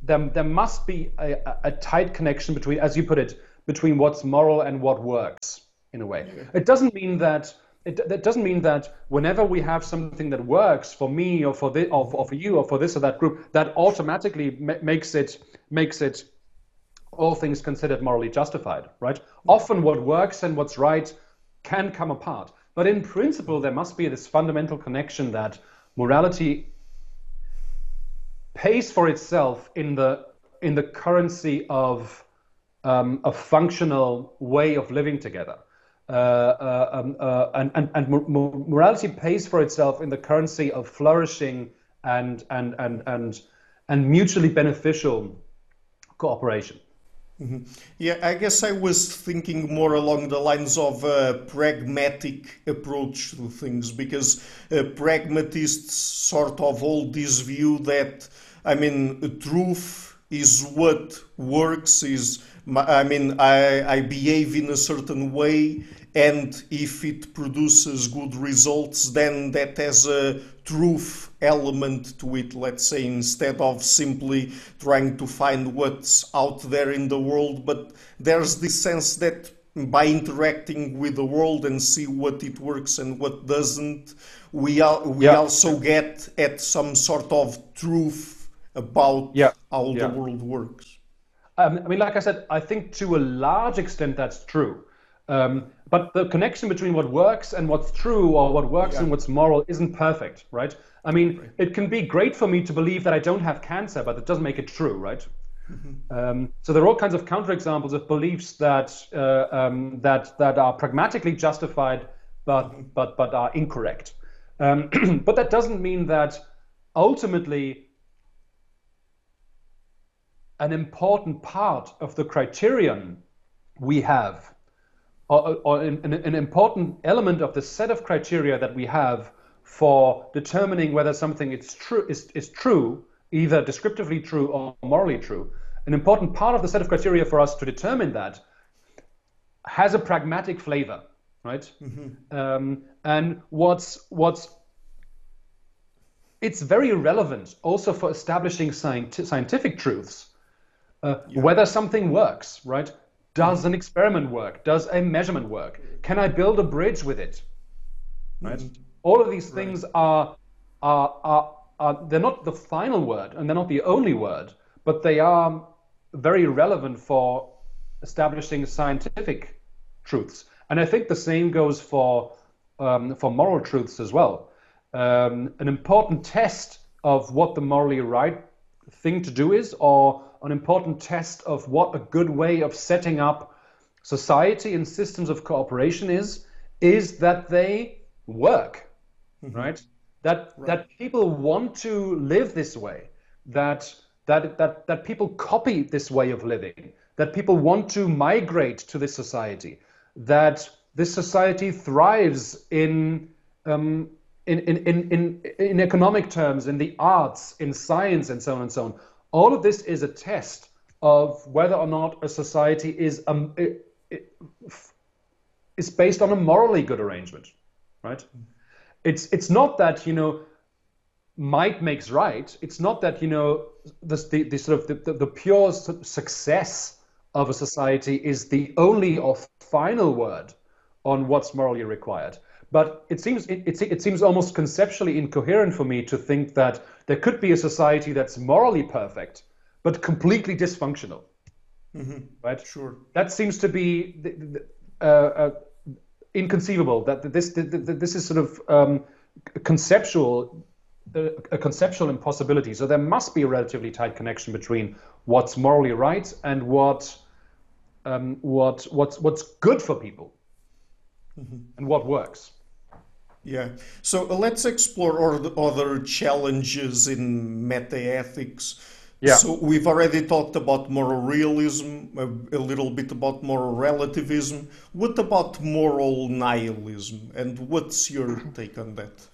there, there must be a, a tight connection between, as you put it, between what's moral and what works in a way. It doesn't mean that it, that doesn't mean that whenever we have something that works for me or for this or, or for you or for this or that group, that automatically ma- makes it makes it all things considered morally justified, right? Often what works and what's right can come apart. But in principle, there must be this fundamental connection that morality pays for itself in the in the currency of um, a functional way of living together. Uh, uh, um, uh, and, and, and morality pays for itself in the currency of flourishing and, and, and, and, and mutually beneficial cooperation. Mm-hmm. Yeah, I guess I was thinking more along the lines of a pragmatic approach to things because uh, pragmatists sort of hold this view that, I mean, truth is what works, is, I mean, I, I behave in a certain way, and if it produces good results, then that has a truth element to it, let's say, instead of simply trying to find what's out there in the world. But there's this sense that by interacting with the world and see what it works and what doesn't, we, al- we yeah. also get at some sort of truth about yeah. how yeah. the world works. Um, I mean, like I said, I think to a large extent that's true. Um, but the connection between what works and what's true or what works yeah. and what's moral isn't perfect, right? I mean, right. it can be great for me to believe that I don't have cancer, but it doesn't make it true, right? Mm-hmm. Um, so there are all kinds of counterexamples of beliefs that uh, um, that that are pragmatically justified, but mm-hmm. but but are incorrect. Um, but that doesn't mean that ultimately an important part of the criterion we have or, or an, an important element of the set of criteria that we have for determining whether something is true is, is true, either descriptively true or morally true. An important part of the set of criteria for us to determine that has a pragmatic flavor, right? Mm-hmm. Um, and what's what's it's very relevant also for establishing scienti- scientific truths. Uh, yeah. Whether something works, right? Does an experiment work? Does a measurement work? Can I build a bridge with it? Right? Mm-hmm. All of these things right. are, are, are, are, they're not the final word and they're not the only word, but they are very relevant for establishing scientific truths. And I think the same goes for, um, for moral truths as well. Um, an important test of what the morally right thing to do is, or an important test of what a good way of setting up society and systems of cooperation is, is that they work, mm-hmm. right? That right. that people want to live this way, that that that that people copy this way of living, that people want to migrate to this society, that this society thrives in um, in, in, in, in in economic terms, in the arts, in science, and so on and so on. All of this is a test of whether or not a society is um, is based on a morally good arrangement, right? It's it's not that you know might makes right. It's not that you know the the, the sort of the, the, the pure success of a society is the only or final word on what's morally required. But it seems it, it, it, seems almost conceptually incoherent for me to think that there could be a society that's morally perfect but completely dysfunctional. Mm-hmm. Right? Sure. That seems to be uh, uh, inconceivable. That this this is sort of um, conceptual a conceptual impossibility. So there must be a relatively tight connection between what's morally right and what um, what what's what's good for people mm-hmm. and what works. Yeah. So uh, let's explore other challenges in metaethics. Yeah. So we've already talked about moral realism, a, a, little bit about moral relativism. What about moral nihilism, and what's your take on that?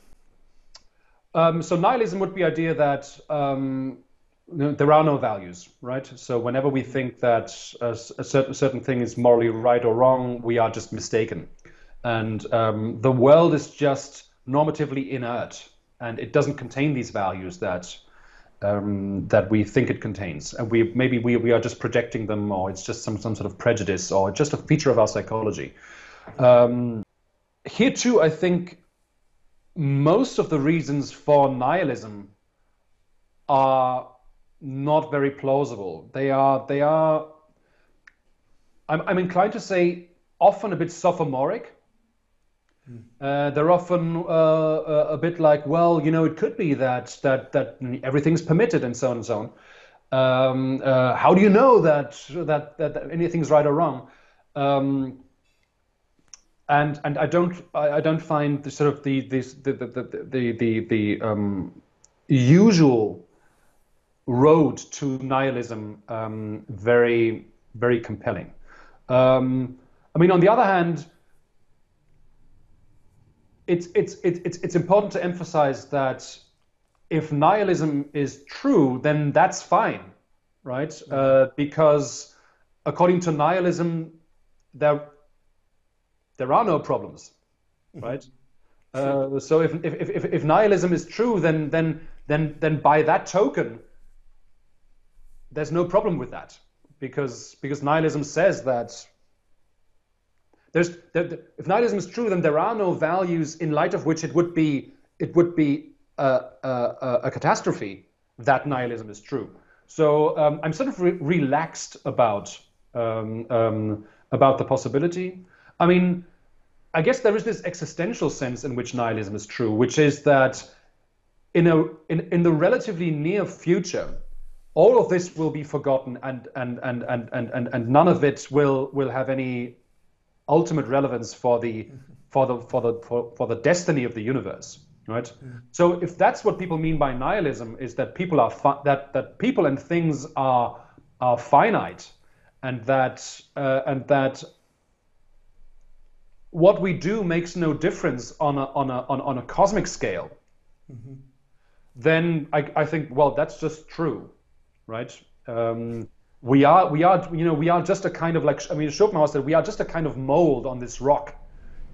Um, so nihilism would be the idea that um, there are no values, right? So whenever we think that a, a, certain, certain thing is morally right or wrong, we are just mistaken, and um, the world is just normatively inert, and it doesn't contain these values that um, that we think it contains, and we maybe we, we are just projecting them, or it's just some some sort of prejudice, or just a feature of our psychology. Um, here too, I think most of the reasons for nihilism are not very plausible. They are they are. I'm I'm inclined to say often a bit sophomoric. Uh, they're often uh, uh, a bit like, well, you know, it could be that that that everything's permitted and so on and so on. Um, uh, how do you know that, that that that anything's right or wrong? Um, and and I don't I, don't find the sort of the the the the the, the, the um, usual road to nihilism um, very very compelling. Um, I mean, on the other hand, it's it's it's it's important to emphasize that if nihilism is true, then that's fine, right? Mm-hmm. Uh, because according to nihilism, there there are no problems, mm-hmm. right? Uh, so if, if, if, if nihilism is true, then, then, then, then by that token, there's no problem with that because, because nihilism says that there's, there, if nihilism is true, then there are no values in light of which it would be, it would be a, a, a catastrophe that nihilism is true. So um, I'm sort of re- relaxed about um, um, about the possibility. I mean, I guess there is this existential sense in which nihilism is true, which is that in a in, in the relatively near future, all of this will be forgotten and and and and and and, and none of it will will have any ultimate relevance for the for the for the for, for the destiny of the universe right mm. so if that's what people mean by nihilism is that people are fi- that that people and things are are finite and that uh, and that what we do makes no difference on a, on a, on, on a cosmic scale, mm-hmm. then I, I think, well, that's just true, right? Um, we are, we are, you know, we are just a kind of like, I mean, Schopenhauer said, we are just a kind of mold on this rock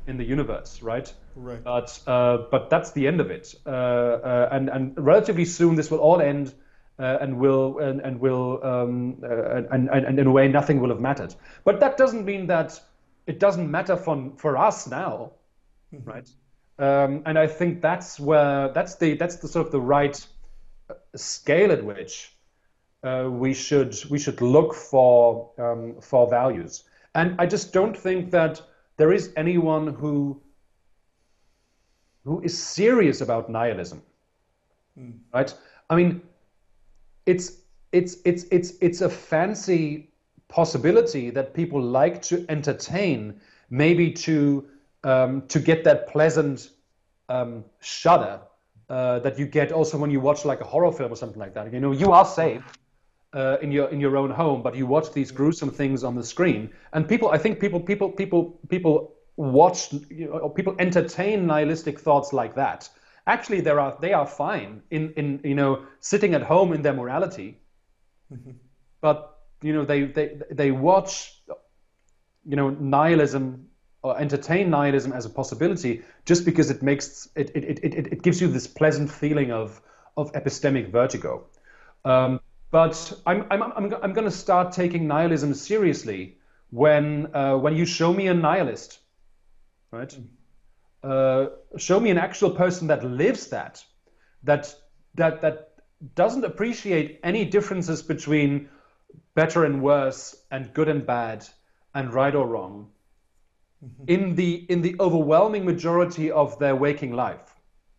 in the universe, right? Right. But, uh, but that's the end of it. Uh, uh, and, and relatively soon, this will all end. Uh, and will and, and will um, uh, and, and, and in a way nothing will have mattered. But that doesn't mean that it doesn't matter for for us now, mm-hmm. right? Um, and I think that's where that's the that's the sort of the right uh, scale at which uh, we should we should look for um, for values. And I just don't think that there is anyone who who is serious about nihilism, mm. right? I mean, it's it's it's it's it's a fancy possibility that people like to entertain, maybe to um, to get that pleasant um, shudder uh, that you get also when you watch like a horror film or something like that. You know, you are safe uh, in your in your own home, but you watch these gruesome things on the screen, and people, I think people people people people watch, you know, people entertain nihilistic thoughts like that. Actually, there are they are fine in in you know sitting at home in their morality, mm-hmm. but you know they they they watch you know nihilism or entertain nihilism as a possibility just because it makes it it, it, it, it gives you this pleasant feeling of of epistemic vertigo. Um, but I'm I'm I'm, I'm going to start taking nihilism seriously when uh, when you show me a nihilist, right? Uh, show me an actual person that lives that, that that that doesn't appreciate any differences between better and worse and good and bad and right or wrong mm-hmm. in the in the overwhelming majority of their waking life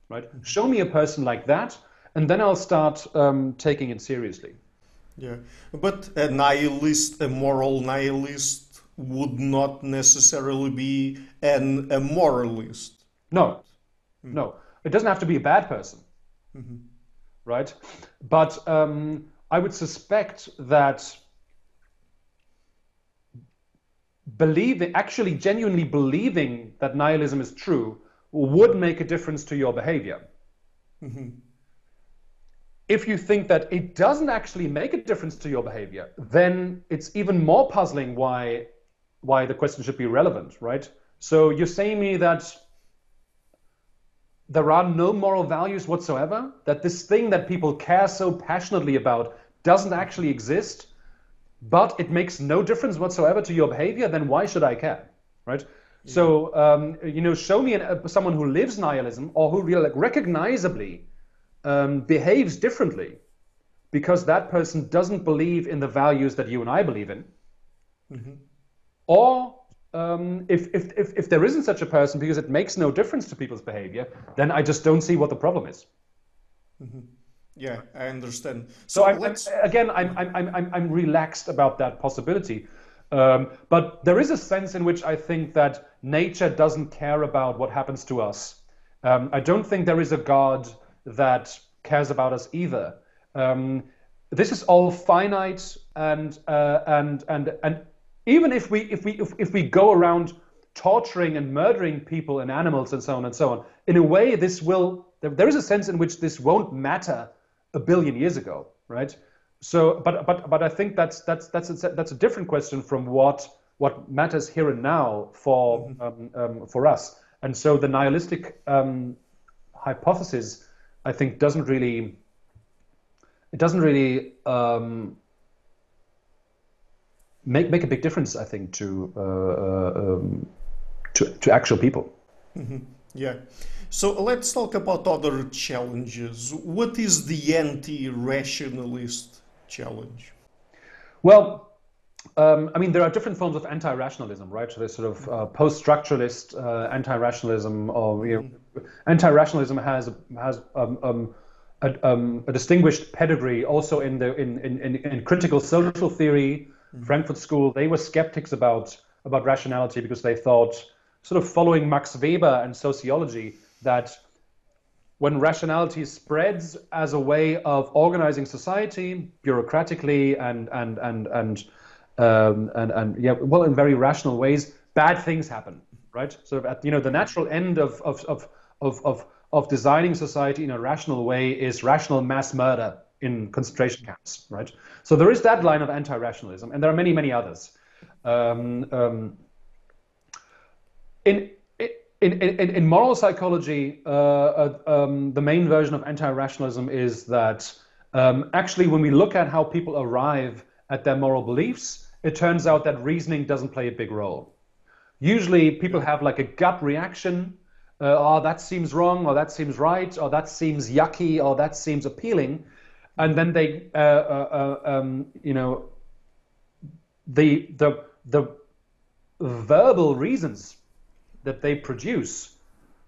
right mm-hmm. show me a person like that and then i'll start um, taking it seriously yeah but a nihilist a moral nihilist would not necessarily be an a moralist no mm-hmm. no it doesn't have to be a bad person mm-hmm. right but um, i would suspect that believing, actually genuinely believing that nihilism is true would make a difference to your behavior. Mm-hmm. If you think that it doesn't actually make a difference to your behavior, then it's even more puzzling why why the question should be relevant, right? So you're saying me that there are no moral values whatsoever, that this thing that people care so passionately about doesn't actually exist, but it makes no difference whatsoever to your behavior, then why should I care, right? Yeah. So um, you know, show me an, uh, someone who lives nihilism or who really like, recognizably um, behaves differently because that person doesn't believe in the values that you and I believe in, mm-hmm. or um, if, if, if, if there isn't such a person because it makes no difference to people's behavior, then I just don't see what the problem is. Mm-hmm. Yeah, I understand. So, so I'm, I'm, again, I'm, I'm, I'm, I'm relaxed about that possibility. Um, but there is a sense in which I think that nature doesn't care about what happens to us. Um, I don't think there is a God that cares about us either. Um, this is all finite, and uh, and and and even if we if we if, if we go around torturing and murdering people and animals and so on and so on, in a way, this will there, there is a sense in which this won't matter a billion years ago, right? So, but but but I think that's that's that's a, that's a different question from what what matters here and now for mm-hmm. um, um, for us. And so the nihilistic um, hypothesis, I think, doesn't really it doesn't really um, make make a big difference. I think to uh, uh, um, to to actual people. Mm-hmm. Yeah. So let's talk about other challenges. What is the anti-rationalist challenge? Well, um, I mean, there are different forms of anti-rationalism, right? So there's sort of uh, post-structuralist uh, anti-rationalism, or you know, anti-rationalism has has um, um, a, um, a, distinguished pedigree also in the in in, in critical social theory. Mm-hmm. Frankfurt School they were skeptics about about rationality because they thought, sort of following Max Weber and sociology, that when rationality spreads as a way of organizing society bureaucratically and and and and um, and, and yeah, well, in very rational ways, bad things happen, right? So at you know the natural end of of of of of, of designing society in a rational way is rational mass murder in concentration camps, right? So there is that line of anti-rationalism, and there are many many others. Um, um, in in, in, in moral psychology, uh, uh, um, the main version of anti-rationalism is that um, actually, when we look at how people arrive at their moral beliefs, it turns out that reasoning doesn't play a big role. Usually, people have like a gut reaction. Uh, oh, that seems wrong, or that seems right, or that seems yucky, or that seems appealing, and then they, uh, uh, uh um, you know, the the the verbal reasons that they produce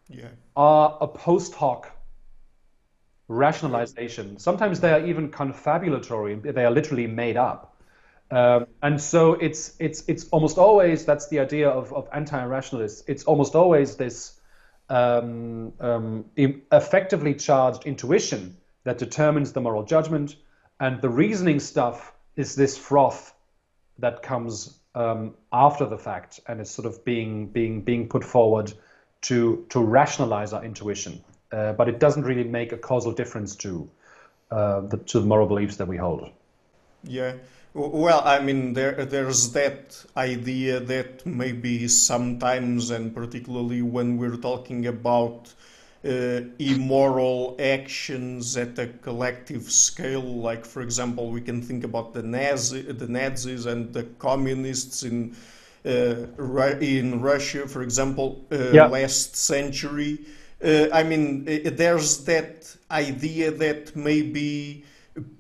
yeah. are a post hoc rationalization. Sometimes they are even confabulatory. They are literally made up. Um, and so it's it's it's almost always that's the idea of, of anti-rationalists. It's almost always this um, um, affectively charged intuition that determines the moral judgment, and the reasoning stuff is this froth that comes um, after the fact and is sort of being being being put forward to to rationalize our intuition, uh, but it doesn't really make a causal difference to uh, the to the moral beliefs that we hold. Yeah, Well, I mean, there, there's that idea that maybe sometimes, and particularly when we're talking about uh, immoral actions at a collective scale, like, for example, we can think about the, Nazi, the Nazis and the communists in, uh, in Russia, for example, uh, yeah. last century. Uh, I mean, there's that idea that maybe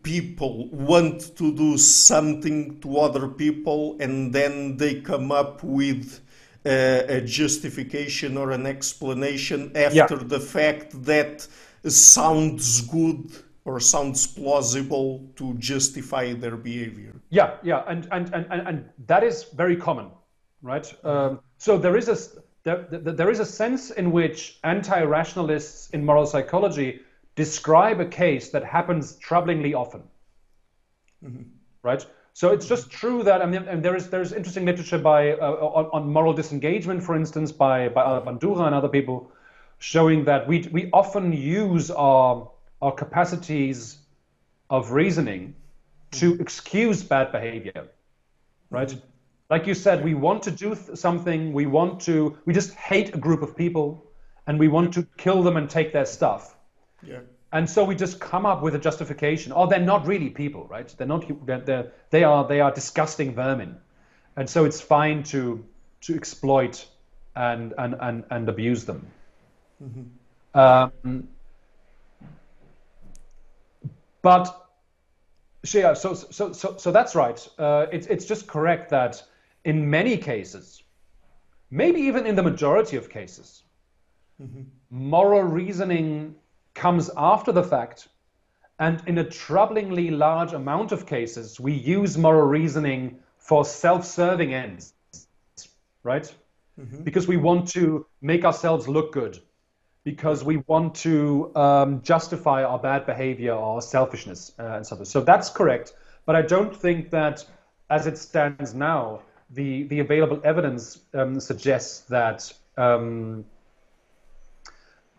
people want to do something to other people and then they come up with uh, a justification or an explanation after yeah. the fact that sounds good or sounds plausible to justify their behavior. Yeah, yeah, and and and, and that is very common, right? Um, so there is a there, there is a sense in which anti-rationalists in moral psychology describe a case that happens troublingly often. Mm-hmm. Right? So it's just true that I mean, and there is there's interesting literature by uh, on, on, moral disengagement, for instance, by by Bandura and other people, showing that we we often use our our capacities of reasoning to mm-hmm. excuse bad behavior, right? Mm-hmm. Like you said, we want to do th- something, we want to, we just hate a group of people, and we want to kill them and take their stuff yeah. And so we just come up with a justification. Oh, they're not really people, right? They're not. They're, they're, they are. They are disgusting vermin, and so it's fine to to exploit and and and, and abuse them. Mm-hmm. Um, but yeah, so so so so that's right. Uh, it's it's just correct that in many cases, maybe even in the majority of cases, mm-hmm. moral reasoning comes after the fact. And in a troublingly large amount of cases, we use moral reasoning for self serving ends, right? Mm-hmm. Because we want to make ourselves look good, because we want to um, justify our bad behavior or selfishness uh, and so on. So that's correct. But I don't think that, as it stands now, the, the available evidence um, suggests that um,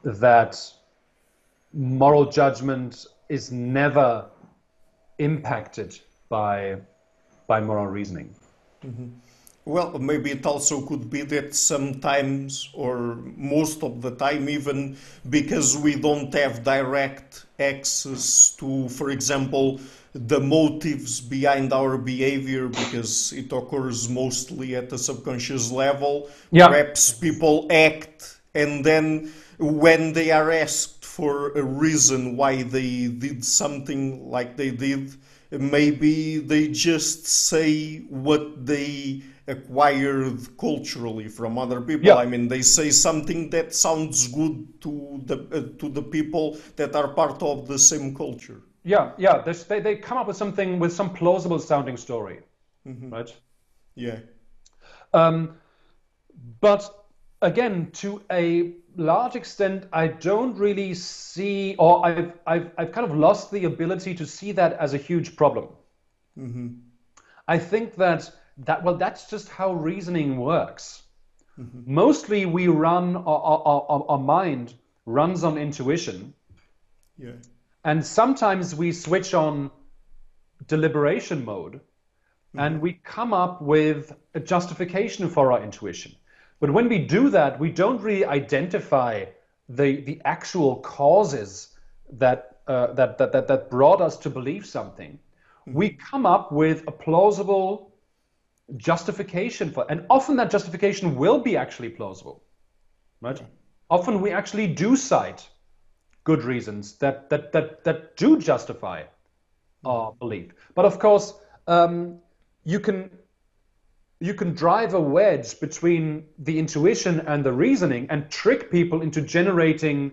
that moral judgment is never impacted by by moral reasoning. Mm-hmm. Well, maybe it also could be that sometimes, or most of the time, even because we don't have direct access to, for example, the motives behind our behavior, because it occurs mostly at the subconscious level. Yeah. Perhaps people act, and then when they are asked for a reason why they did something like they did. Maybe they just say what they acquired culturally from other people. Yeah. I mean, they say something that sounds good to the uh, to the people that are part of the same culture. Yeah, yeah. They they come up with something with some plausible sounding story, mm-hmm. right? Yeah. Um, but again, to a large extent, I don't really see, or I've, I've, I've kind of lost the ability to see that as a huge problem. Mm-hmm. I think that, that, well, that's just how reasoning works. Mm-hmm. Mostly we run, our, our, our, our, mind runs on intuition. Yeah. And sometimes we switch on deliberation mode mm-hmm. and we come up with a justification for our intuition. But when we do that, we don't really identify the, the actual causes that, uh, that, that, that, that brought us to believe something. Mm-hmm. We come up with a plausible justification for, and often that justification will be actually plausible, right? Often we actually do cite good reasons that, that, that, that do justify our belief. But of course, um, you can you can drive a wedge between the intuition and the reasoning and trick people into generating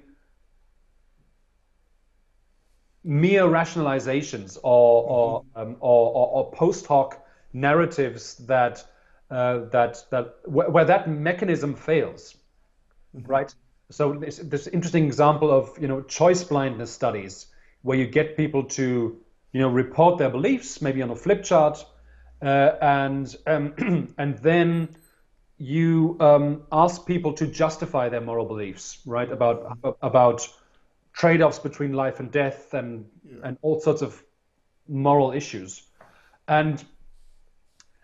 mere rationalizations or, or, mm-hmm. um, or, or, or, post hoc narratives that, uh, that, that wh- where that mechanism fails, mm-hmm. right? So this, this interesting example of you know choice blindness studies where you get people to you know report their beliefs maybe on a flip chart uh, and um, and then you um, ask people to justify their moral beliefs, right? About about trade-offs between life and death, and yeah. and all sorts of moral issues. And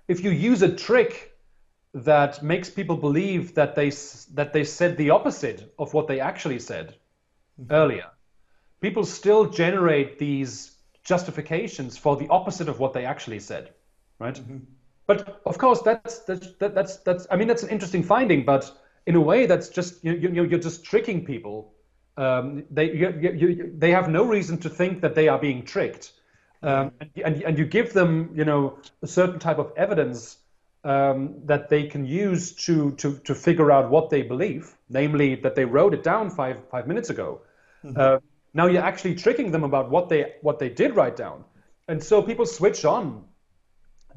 if you use a trick that makes people believe that they that they said the opposite of what they actually said mm-hmm. earlier, people still generate these justifications for the opposite of what they actually said, right? Mm-hmm. But of course, that's that's that's that's I mean that's an interesting finding, but in a way, that's just you, you, you're just tricking people. Um, they you, you, they have no reason to think that they are being tricked, um, and, and, and you give them you know a certain type of evidence um, that they can use to, to to figure out what they believe, namely that they wrote it down five five minutes ago. Mm-hmm. Uh, now you're actually tricking them about what they what they did write down, and so people switch on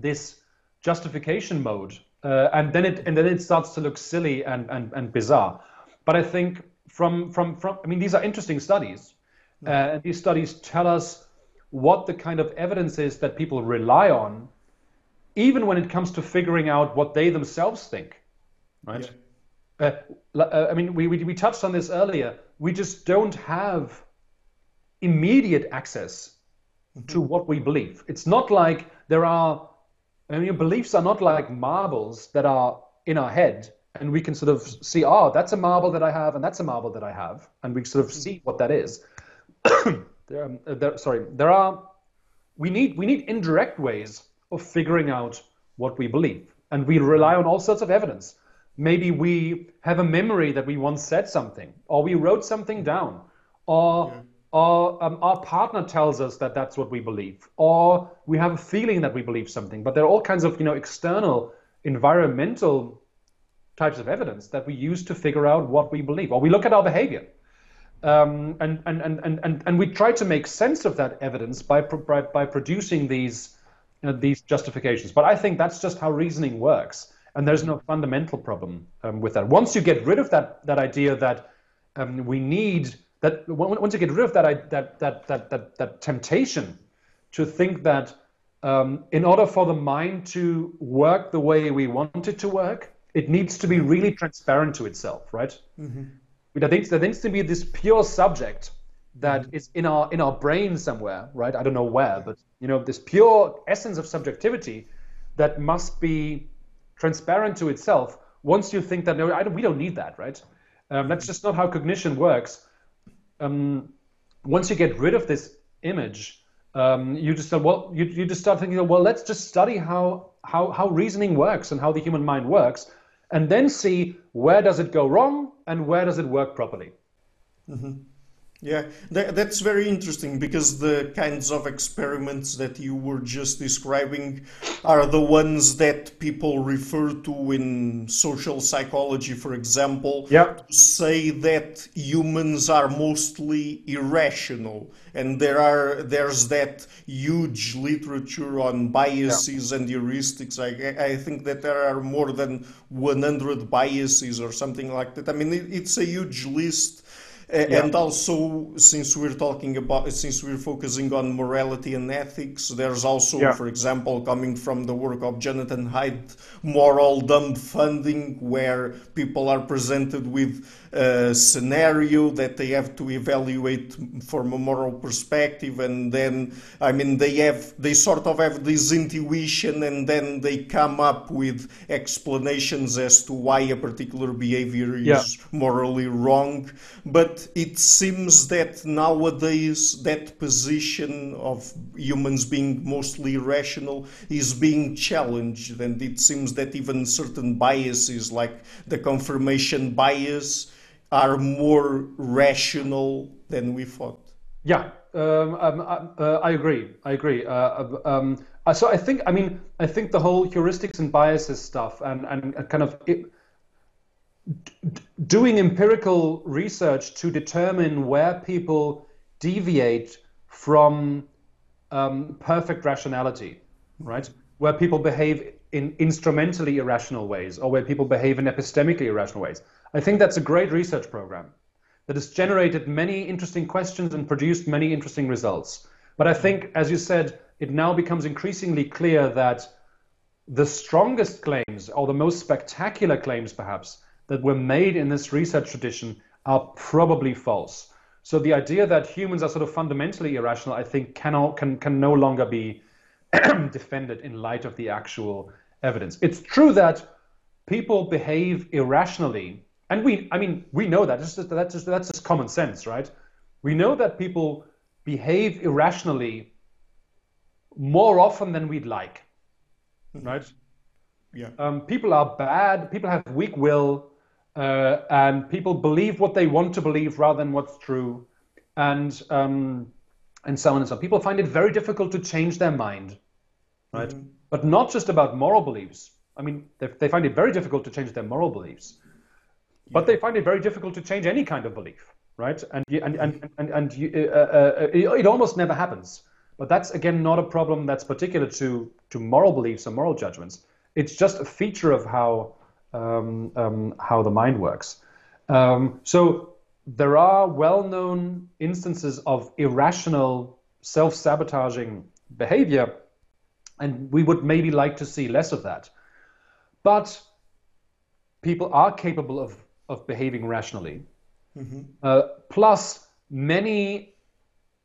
this justification mode uh, and then it and then it starts to look silly and, and, and bizarre. But I think from from from I mean these are interesting studies, uh, and these studies tell us what the kind of evidence is that people rely on, even when it comes to figuring out what they themselves think, right? Yeah. Uh, uh I mean, we, we we touched on this earlier. We just don't have immediate access mm-hmm. to what we believe. It's not like there are I mean, beliefs are not like marbles that are in our head, and we can sort of see, oh, that's a marble that I have, and that's a marble that I have, and we sort of see what that is. there, um, there, sorry, there are. We need we need indirect ways of figuring out what we believe, and we rely on all sorts of evidence. Maybe we have a memory that we once said something, or we wrote something down, or yeah or um, our partner tells us that that's what we believe, or we have a feeling that we believe something. But there are all kinds of you know external environmental types of evidence that we use to figure out what we believe, or we look at our behavior. Um, and, and, and, and, and we try to make sense of that evidence by, by, by producing these, you know, these justifications. But I think that's just how reasoning works. And there's no fundamental problem um, with that. Once you get rid of that, that idea that um, we need that once you get rid of that that that that that, that temptation to think that um, in order for the mind to work the way we want it to work, it needs to be really transparent to itself, right? Mm-hmm. There, needs, there needs to be this pure subject that mm-hmm. is in our in our brain somewhere, right? I don't know where, but you know, this pure essence of subjectivity that must be transparent to itself. Once you think that no, don't, we don't need that, right? Um, that's just not how cognition works um, once you get rid of this image, um, you just well, you, you just start thinking, well, let's just study how how how reasoning works and how the human mind works, and then see where does it go wrong and where does it work properly. Mm-hmm. Yeah, that, that's very interesting because the kinds of experiments that you were just describing are the ones that people refer to in social psychology, for example, yep. to say that humans are mostly irrational. And there are there's that huge literature on biases yep. and heuristics. I, I think that there are more than 100 biases or something like that. I mean, it, it's a huge list yeah. And also, since we're talking about, since we're focusing on morality and ethics, there's also, yeah. for example, coming from the work of Jonathan Haidt, moral dumbfounding, where people are presented with a scenario that they have to evaluate from a moral perspective, and then, I mean, they have, they sort of have this intuition, and then they come up with explanations as to why a particular behavior is yeah. morally wrong, but it seems that nowadays that position of humans being mostly rational is being challenged, and it seems that even certain biases, like the confirmation bias, are more rational than we thought. Yeah, um, um, uh, I agree. I agree. Uh, uh um, so I think, I mean, I think the whole heuristics and biases stuff, and and kind of. It, doing empirical research to determine where people deviate from um, perfect rationality, right? Where people behave in instrumentally irrational ways or where people behave in epistemically irrational ways. I think that's a great research program that has generated many interesting questions and produced many interesting results. But I think, as you said, it now becomes increasingly clear that the strongest claims or the most spectacular claims, perhaps, that were made in this research tradition are probably false. So the idea that humans are sort of fundamentally irrational, I think, cannot, can, can no longer be defended in light of the actual evidence. It's true that people behave irrationally, and we, I mean, we know that. That's just, that's just, that's just common sense, right? We know that people behave irrationally more often than we'd like, right? Yeah. Um, people are bad. People have weak will, uh, and people believe what they want to believe rather than what's true, and um, and so on and so on. People find it very difficult to change their mind, right? Mm-hmm. But not just about moral beliefs. I mean, they, they find it very difficult to change their moral beliefs. But they find it very difficult to change any kind of belief, right? And and and and, and you, uh, uh, it, it almost never happens. But that's again not a problem that's particular to to moral beliefs or moral judgments it's just a feature of how um, um, how the mind works. Um, so there are well-known instances of irrational, self-sabotaging behavior, and we would maybe like to see less of that. But people are capable of of behaving rationally. Mm-hmm. Uh, plus, many,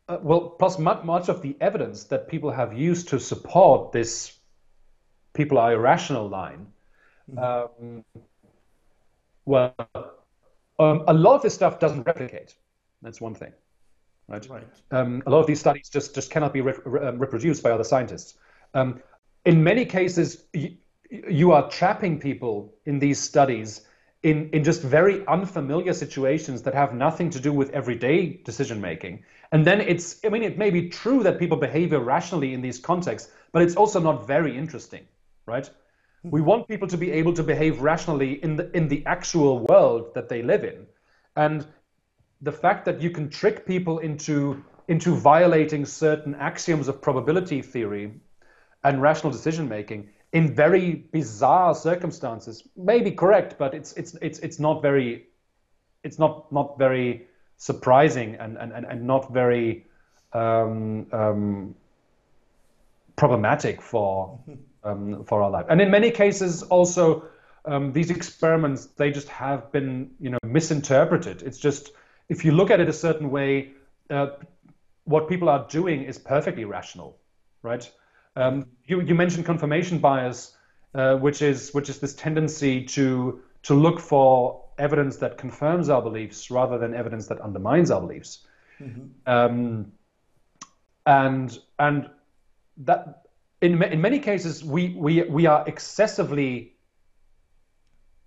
uh, well, plus much, much of the evidence that people have used to support this people are irrational line. Mm-hmm. Um, well, um, a lot of this stuff doesn't replicate. That's one thing, right? right. Um, a lot of these studies just just cannot be re- re- um, reproduced by other scientists. Um, in many cases, you, you are trapping people in these studies in, in just very unfamiliar situations that have nothing to do with everyday decision making. And then it's, I mean, it may be true that people behave irrationally in these contexts, but it's also not very interesting right? Hmm. We want people to be able to behave rationally in the in the actual world that they live in, and the fact that you can trick people into into violating certain axioms of probability theory and rational decision making in very bizarre circumstances may be correct, but it's it's it's it's not very it's not not very surprising and and, and not very um, um, problematic for um, for our life. And in many cases, also um, these experiments they just have been you know misinterpreted. It's just if you look at it a certain way, uh, what people are doing is perfectly rational, right? Um, you you mentioned confirmation bias, uh, which is which is this tendency to to look for evidence that confirms our beliefs rather than evidence that undermines our beliefs. Mm-hmm. Um, and and that in, in many cases, we, we, we are excessively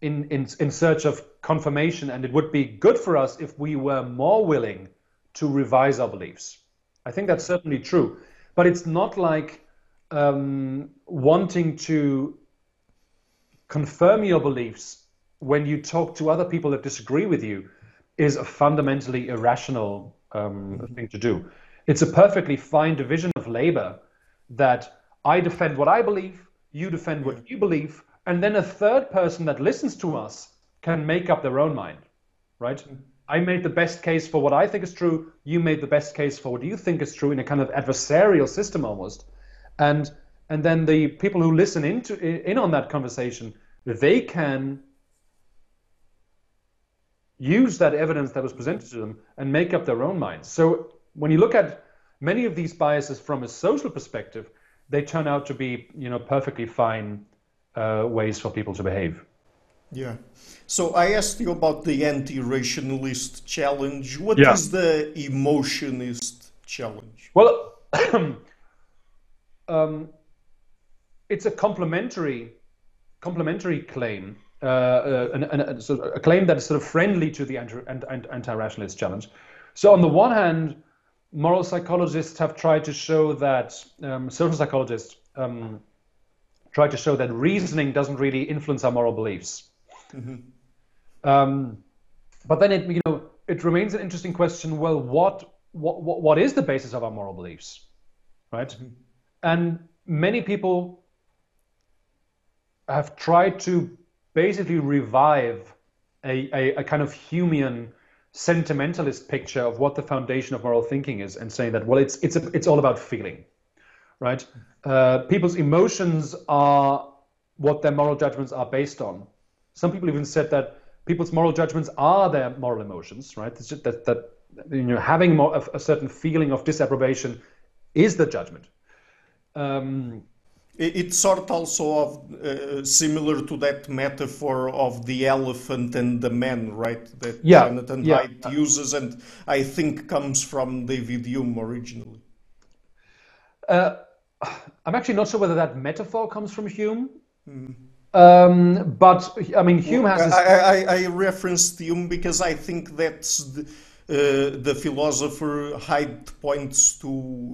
in, in, in search of confirmation, and it would be good for us if we were more willing to revise our beliefs. I think that's certainly true. But it's not like um, wanting to confirm your beliefs when you talk to other people that disagree with you is a fundamentally irrational um, thing to do. It's a perfectly fine division of labor that I defend what I believe, you defend what you believe, and then a third person that listens to us can make up their own mind, right? Mm-hmm. I made the best case for what I think is true. You made the best case for what you think is true in a kind of adversarial system almost, and and then the people who listen into in on that conversation, they can use that evidence that was presented to them and make up their own minds. So when you look at many of these biases from a social perspective, they turn out to be you know perfectly fine uh, ways for people to behave. Yeah. So I asked you about the anti-rationalist challenge. What yeah. is the emotionist challenge? Well, um, it's a complementary complementary claim, uh, uh, an, an, a, a, claim that is sort of friendly to the anti-rationalist challenge. So on the one hand, moral psychologists have tried to show that um, social psychologists um, try to show that reasoning doesn't really influence our moral beliefs. Mm-hmm. Um, but then it you know it remains an interesting question. Well, what what what is the basis of our moral beliefs, right? Mm-hmm. And many people have tried to basically revive a, a, a kind of Humean sentimentalist picture of what the foundation of moral thinking is and saying that well it's it's a, it's all about feeling right? Uh, people's emotions are what their moral judgments are based on. Some people even said that people's moral judgments are their moral emotions right? That that you know having a certain feeling of disapprobation is the judgment um, It's sort also of uh, similar to that metaphor of the elephant and the man, right? That yeah, Jonathan yeah. Haidt uses, and I think comes from David Hume originally. Uh, I'm actually not sure whether that metaphor comes from Hume. Mm. Um, but I mean, Hume has. This... I, I, I, referenced Hume because I think that's the, uh, the philosopher Haidt points to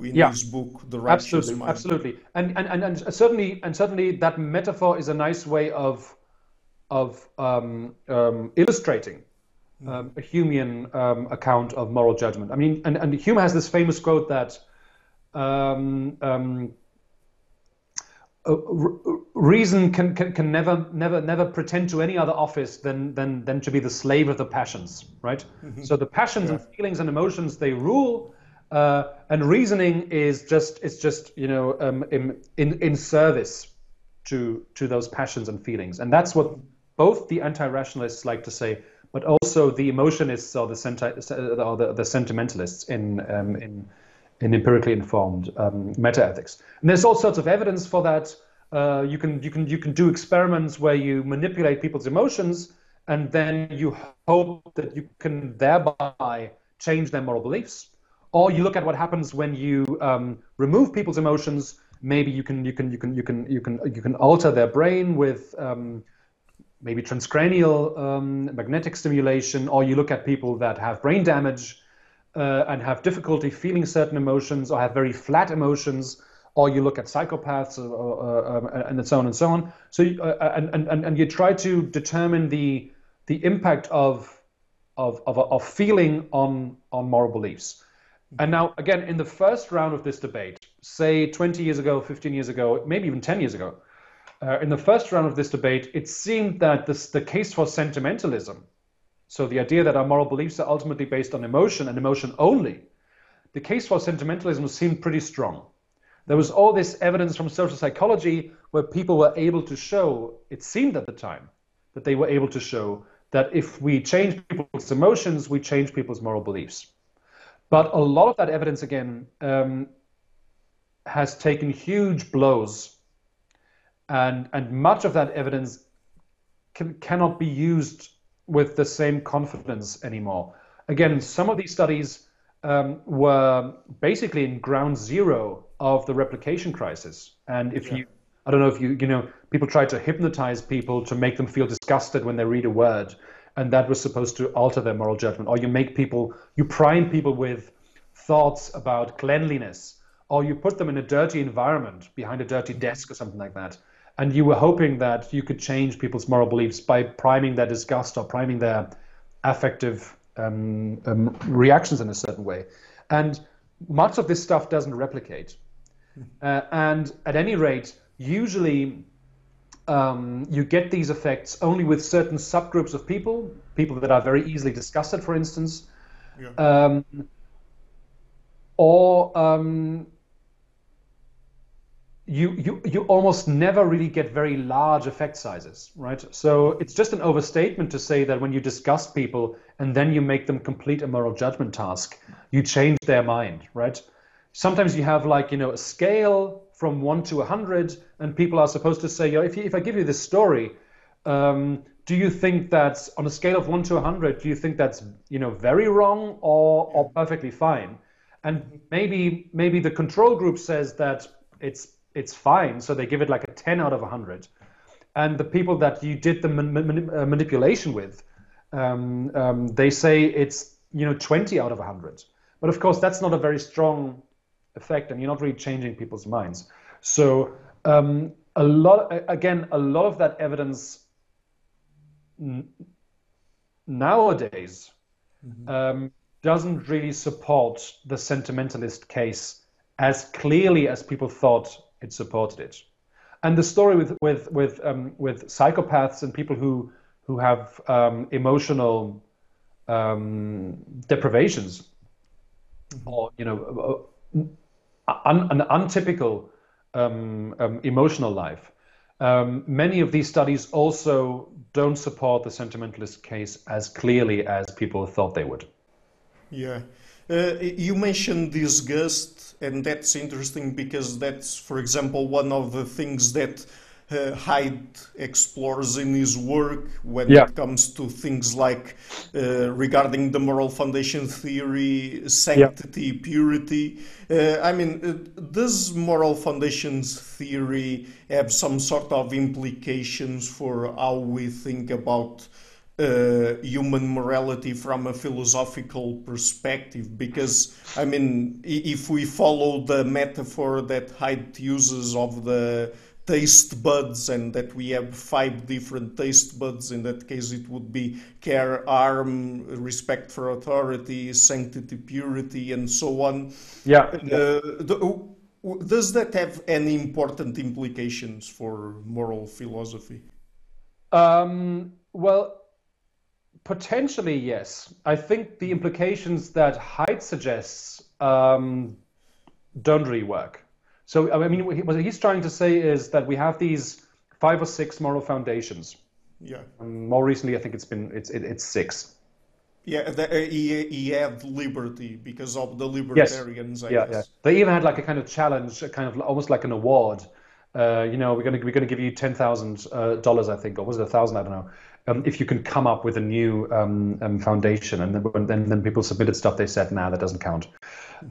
in yeah. his book, The Righteous absolutely, Mind. Absolutely, and, and and and certainly and certainly that metaphor is a nice way of of um, um, illustrating hmm. um, a Humean um, account of moral judgment. I mean, and, and Hume has this famous quote that um, um, uh, reason can, can, can never never never pretend to any other office than than than to be the slave of the passions right mm-hmm. so the passions yeah. and feelings and emotions they rule uh, and reasoning is just it's just you know um, in, in in service to to those passions and feelings and that's what both the anti-rationalists like to say but also the emotionists or the senti- or the, the sentimentalists in um, in in empirically informed um, metaethics. And there's all sorts of evidence for that. Uh, you can you can you can do experiments where you manipulate people's emotions, and then you hope that you can thereby change their moral beliefs. Or you look at what happens when you um, remove people's emotions. Maybe you can you can you can you can you can you can alter their brain with um, maybe transcranial um, magnetic stimulation, or you look at people that have brain damage uh, and have difficulty feeling certain emotions or have very flat emotions, or you look at psychopaths or, or, um, and so on and so on. So you, uh, and, and, and you try to determine the the impact of of, of, of feeling on on moral beliefs. And now, again, in the first round of this debate, say 20 years ago, 15 years ago, maybe even 10 years ago, uh, in the first round of this debate, it seemed that this, the case for sentimentalism so the idea that our moral beliefs are ultimately based on emotion and emotion only, the case for sentimentalism seemed pretty strong. There was all this evidence from social psychology where people were able to show, it seemed at the time, that they were able to show that if we change people's emotions, we change people's moral beliefs. But a lot of that evidence, again, um, has taken huge blows, and, and much of that evidence can, cannot be used with the same confidence anymore. Again, some of these studies um, were basically in ground zero of the replication crisis. And if yeah. you, I don't know if you, you know, people try to hypnotize people to make them feel disgusted when they read a word, and that was supposed to alter their moral judgment. Or you make people, you prime people with thoughts about cleanliness, or you put them in a dirty environment behind a dirty desk or something like that and you were hoping that you could change people's moral beliefs by priming their disgust or priming their affective um, um, reactions in a certain way. And much of this stuff doesn't replicate. Uh, and at any rate, usually um, you get these effects only with certain subgroups of people, people that are very easily disgusted, for instance, yeah. um, or um, you, you, you almost never really get very large effect sizes, right? So it's just an overstatement to say that when you discuss people and then you make them complete a moral judgment task, you change their mind, right? Sometimes you have like, you know, a scale from one to a hundred, and people are supposed to say, if, you, if I give you this story, um, do you think that's on a scale of one to a hundred, do you think that's, you know, very wrong or, or perfectly fine? And maybe maybe the control group says that it's it's fine. So they give it like a 10 out of 100. And the people that you did the man- man- uh, manipulation with, um, um, they say it's you know 20 out of 100. But of course, that's not a very strong effect, and you're not really changing people's minds. So um, a lot, again, a lot of that evidence n- nowadays mm-hmm. Um, doesn't really support the sentimentalist case as clearly as people thought it supported it. And the story with with with um, with psychopaths and people who who have um, emotional um, deprivations or you know uh, un, an untypical um, um, emotional life. Um, many of these studies also don't support the sentimentalist case as clearly as people thought they would. Yeah. Uh, you mentioned disgust, and that's interesting because that's, for example, one of the things that uh, Haidt explores in his work when Yeah. it comes to things like uh, regarding the moral foundation theory, sanctity, purity. Uh, I mean, uh, does moral foundations theory have some sort of implications for how we think about uh, human morality from a philosophical perspective? Because, I mean, if we follow the metaphor that Haidt uses of the taste buds and that we have five different taste buds, in that case it would be care, harm, respect for authority, sanctity, purity, and so on. Yeah. yeah. Uh, the- does that have any important implications for moral philosophy? Um, well, potentially yes. I think the implications that Haidt suggests um, don't really work. So I mean, what he's trying to say is that we have these five or six moral foundations. Yeah. Um, more recently, I think it's been it's it, it's six. Yeah, the, uh, he, he had liberty because of the libertarians, I Yeah, guess. yeah. They even had like a kind of challenge, a kind of almost like an award. Uh, you know, we're gonna we're gonna give you ten thousand uh, dollars, I think, or was it a thousand? I don't know. Um, if you can come up with a new um, um, foundation, and then, then then people submitted stuff, they said, "Nah, that doesn't count."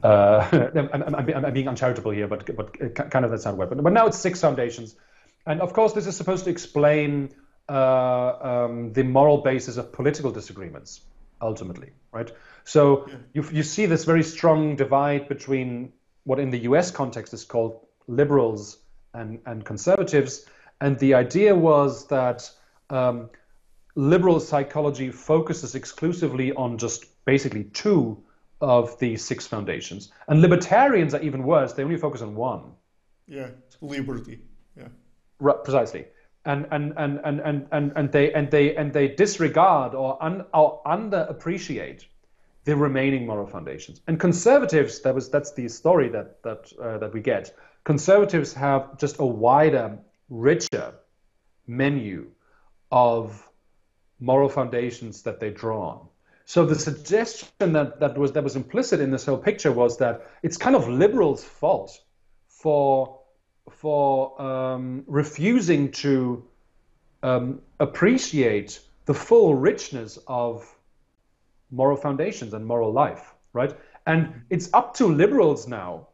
Uh, I'm, I'm, I'm, being uncharitable here, but but kind of that's not right. But, but now it's six foundations, and of course, this is supposed to explain uh, um, the moral basis of political disagreements, ultimately, right? So you you see this very strong divide between what in the U.S. context is called liberals and and conservatives, and the idea was that. Um, liberal psychology focuses exclusively on just basically two of the six foundations. And libertarians are even worse, they only focus on one. Yeah, liberty. Yeah. Right, precisely. And and, and, and, and, and and they and they and they disregard or, un, or underappreciate the remaining moral foundations. And conservatives, that was that's the story that that uh, that we get. Conservatives have just a wider, richer menu of moral foundations that they draw on. So the suggestion that, that was that was implicit in this whole picture was that it's kind of liberals' fault for for um, refusing to um, appreciate the full richness of moral foundations and moral life, right? And it's up to liberals now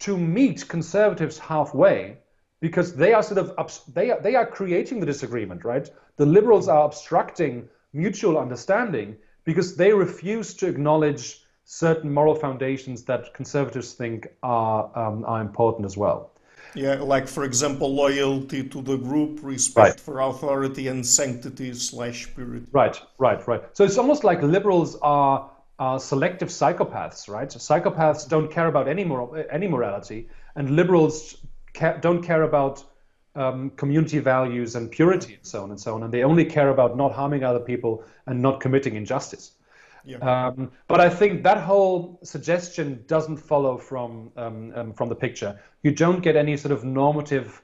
to meet conservatives halfway because they are sort of they are, they are creating the disagreement, right? The liberals are obstructing mutual understanding because they refuse to acknowledge certain moral foundations that conservatives think are um, are important as well. Yeah, like for example, loyalty to the group, respect Right. for authority, and sanctity slash purity. Right, right, right. So it's almost like liberals are, are selective psychopaths, right? Psychopaths don't care about any moral, any morality, and liberals ca- don't care about um, community values and purity and so on and so on, and they only care about not harming other people and not committing injustice. Yeah. Um, but I think that whole suggestion doesn't follow from um, um, from the picture. You don't get any sort of normative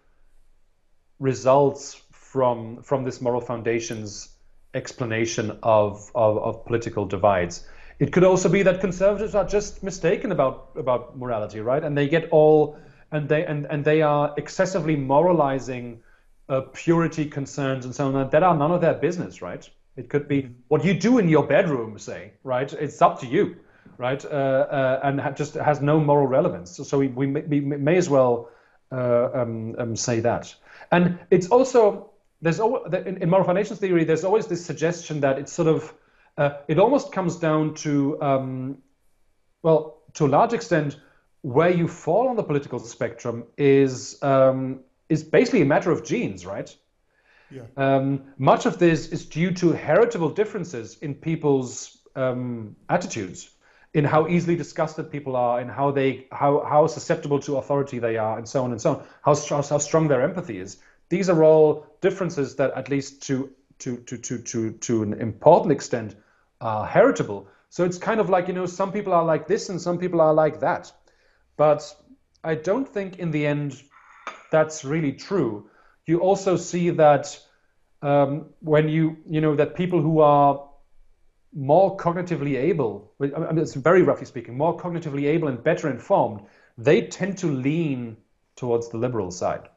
results from from this moral foundations explanation of, of, of political divides. It could also be that conservatives are just mistaken about about morality, right? And they get all and they and, and they are excessively moralizing uh, purity concerns and so on that are none of their business, right? It could be what you do in your bedroom, say, right? It's up to you, right? Uh, uh, and ha- just has no moral relevance. So, so we, we, may, we may as well uh, um, um, say that. And it's also there's always, in, in moral foundations theory, there's always this suggestion that it's sort of uh, it almost comes down to um, well, to a large extent, where you fall on the political spectrum is um, is basically a matter of genes, right? Yeah. Um, much of this is due to heritable differences in people's um, attitudes, in how easily disgusted people are, in how they how how susceptible to authority they are, and so on and so on. How how strong their empathy is. These are all differences that, at least to to to to to to an important extent, are heritable. So it's kind of like you know some people are like this and some people are like that, but I don't think in the end that's really true. You also see that um, when you you know that people who are more cognitively able, I mean, it's very roughly speaking, more cognitively able and better informed, they tend to lean towards the liberal side.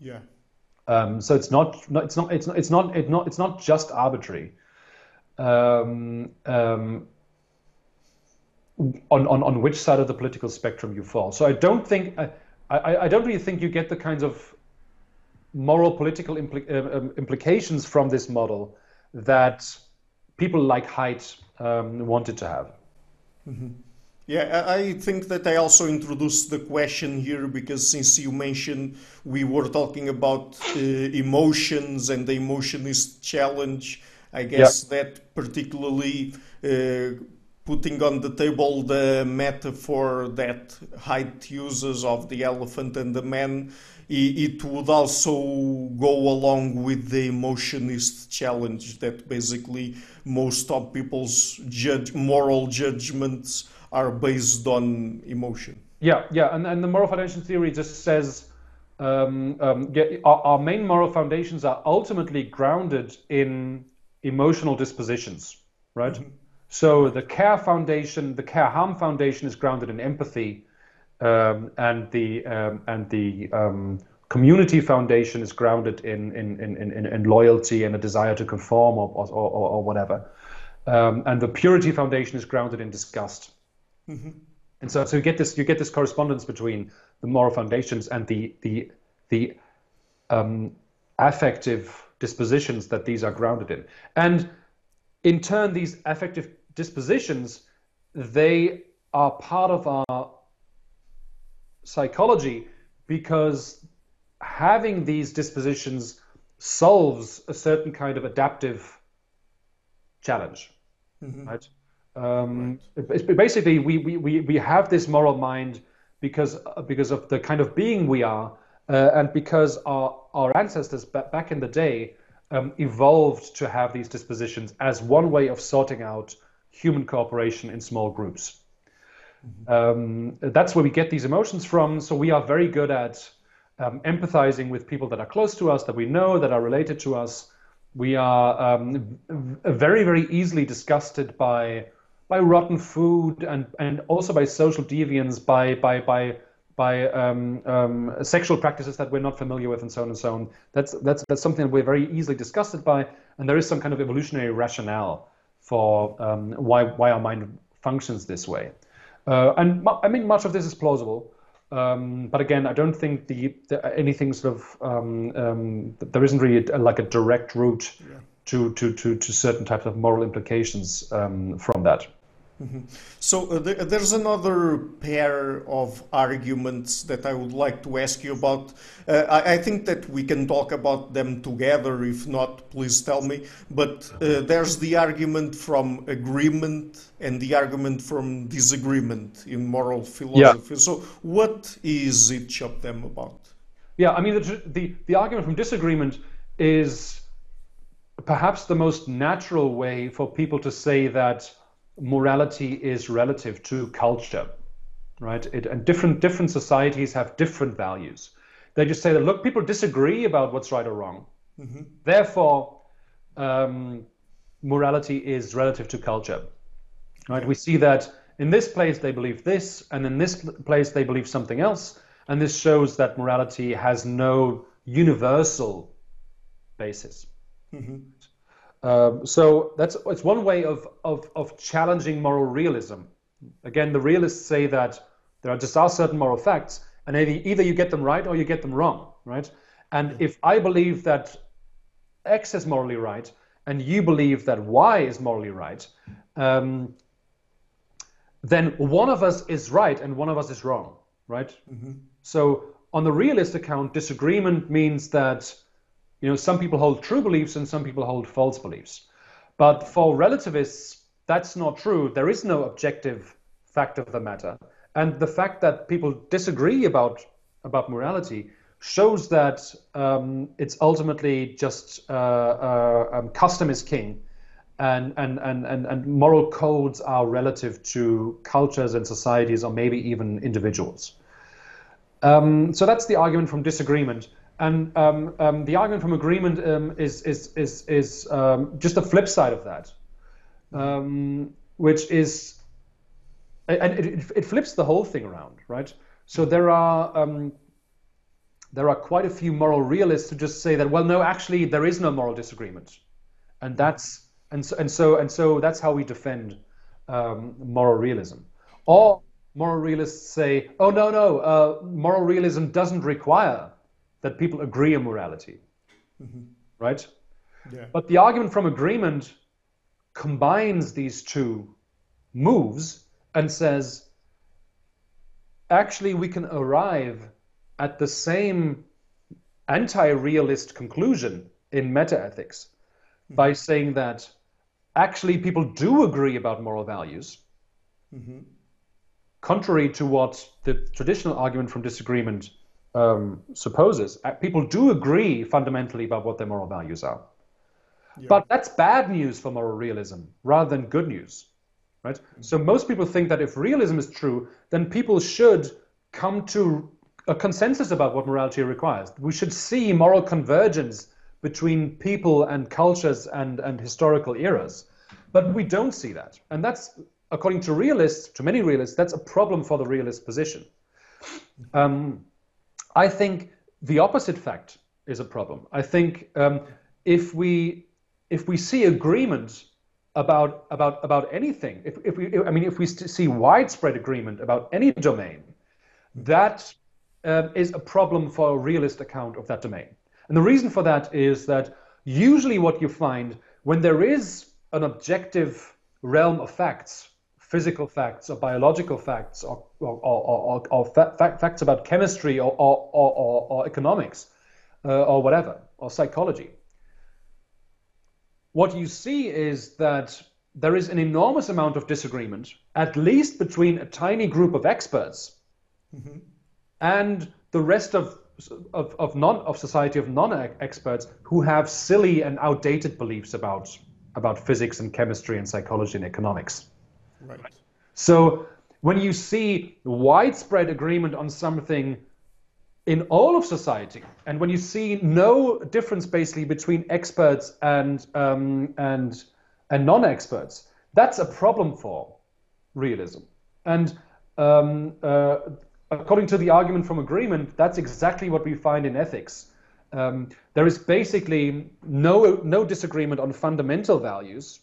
Yeah. Um, so it's not, not, it's not, it's not, it's not, it's not, it's not just arbitrary. Um, um, on, on, on which side of the political spectrum you fall. So I don't think I, I, I don't really think you get the kinds of moral political impl- uh, um, implications from this model that people like Haidt um, wanted to have. Mm-hmm. Yeah, I think that I also introduced the question here because since you mentioned we were talking about uh, emotions and the emotionist challenge, I guess yeah. that particularly uh, putting on the table the metaphor that Haidt uses of the elephant and the man, it would also go along with the emotionist challenge that basically most of people's judge, moral judgments are based on emotion. Yeah, yeah, and, and the moral foundation theory just says um, um, yeah, our, our main moral foundations are ultimately grounded in emotional dispositions, right? Mm-hmm so the Care Foundation, the Care Harm Foundation, is grounded in empathy, um, and the um, and the um, Community Foundation is grounded in in, in, in, in loyalty and a desire to conform or or, or, or whatever, um, and the Purity Foundation is grounded in disgust. Mm-hmm. And so, so you get this you get this correspondence between the moral foundations and the the the um, affective dispositions that these are grounded in, and in turn, these affective dispositions, they are part of our psychology because having these dispositions solves a certain kind of adaptive challenge, mm-hmm. right? Um, right. Basically, we, we, we have this moral mind because because of the kind of being we are, uh, and because our our ancestors back in the day um, evolved to have these dispositions as one way of sorting out human cooperation in small groups. Mm-hmm. Um, that's where we get these emotions from. So we are very good at um, empathizing with people that are close to us, that we know, that are related to us. We are um, very, very easily disgusted by by rotten food and and also by social deviance, by by by by um, um, sexual practices that we're not familiar with, and so on and so on. That's that's that's something that we're very easily disgusted by, and there is some kind of evolutionary rationale for um, why why our mind functions this way. Uh, and I mean, much of this is plausible. Um, but again, I don't think the, the anything sort of um, um, there isn't really a, like a direct route yeah. to, to, to, to certain types of moral implications um, from that. Mm-hmm. So uh, th- there's another pair of arguments that I would like to ask you about. Uh, I-, I, think that we can talk about them together. If not, please tell me. But uh, there's the argument from agreement and the argument from disagreement in moral philosophy. Yeah. So what is each of them about? Yeah, I mean the, the the argument from disagreement is perhaps the most natural way for people to say that morality is relative to culture, right? It, and different different societies have different values. They just say that look, people disagree about what's right or wrong. Mm-hmm. Therefore, um, morality is relative to culture, right? We see that in this place they believe this, and in this place they believe something else, and this shows that morality has no universal basis. Mm-hmm. Um, so that's it's one way of, of, of challenging moral realism. Again, the realists say that there are just are certain moral facts, and either you get them right or you get them wrong, right? And if I believe that X is morally right, and you believe that Y is morally right, um, then one of us is right and one of us is wrong, right? Mm-hmm. So on the realist account, disagreement means that you know, some people hold true beliefs and some people hold false beliefs. But for relativists, that's not true. There is no objective fact of the matter. And the fact that people disagree about, about morality shows that um, it's ultimately just uh, uh, um, custom is king. And, and, and, and, and moral codes are relative to cultures and societies or maybe even individuals. Um, so that's the argument from disagreement. And um, um, the argument from agreement um, is, is, is, is um, just the flip side of that. um, which is, and it, it, flips the whole thing around, right? So there are there are quite a few moral realists who just say that, well, no, actually, there is no moral disagreement, and that's and so and so and so that's how we defend um, moral realism. Or moral realists say, oh no, no, uh, moral realism doesn't require that people agree on morality, mm-hmm. right? Yeah. But the argument from agreement combines these two moves and says, actually, we can arrive at the same anti-realist conclusion in metaethics mm-hmm. by saying that actually people do agree about moral values, mm-hmm. contrary to what the traditional argument from disagreement um, supposes. Uh, people do agree fundamentally about what their moral values are. Yeah. But that's bad news for moral realism rather than good news. Right? Mm-hmm. So most people think that if realism is true, then people should come to a consensus about what morality requires. We should see moral convergence between people and cultures and, and historical eras. But we don't see that. And that's, according to realists, to many realists, that's a problem for the realist position. Um, I think the opposite fact is a problem. I think um, if we if we see agreement about about about anything, if, if we I mean if we see widespread agreement about any domain, that uh, is a problem for a realist account of that domain. And the reason for that is that usually what you find when there is an objective realm of facts, physical facts or biological facts or, or, or, or fa- facts about chemistry or, or, economics uh, or whatever, or psychology, what you see is that there is an enormous amount of disagreement, at least between a tiny group of experts mm-hmm. and the rest of of, of non of society of non-experts who have silly and outdated beliefs about about physics and chemistry and psychology and economics. Right. So when you see widespread agreement on something in all of society, and when you see no difference basically between experts and um, and and non-experts, that's a problem for realism. And um, uh, according to the argument from agreement, that's exactly what we find in ethics. Um, there is basically no no disagreement on fundamental values.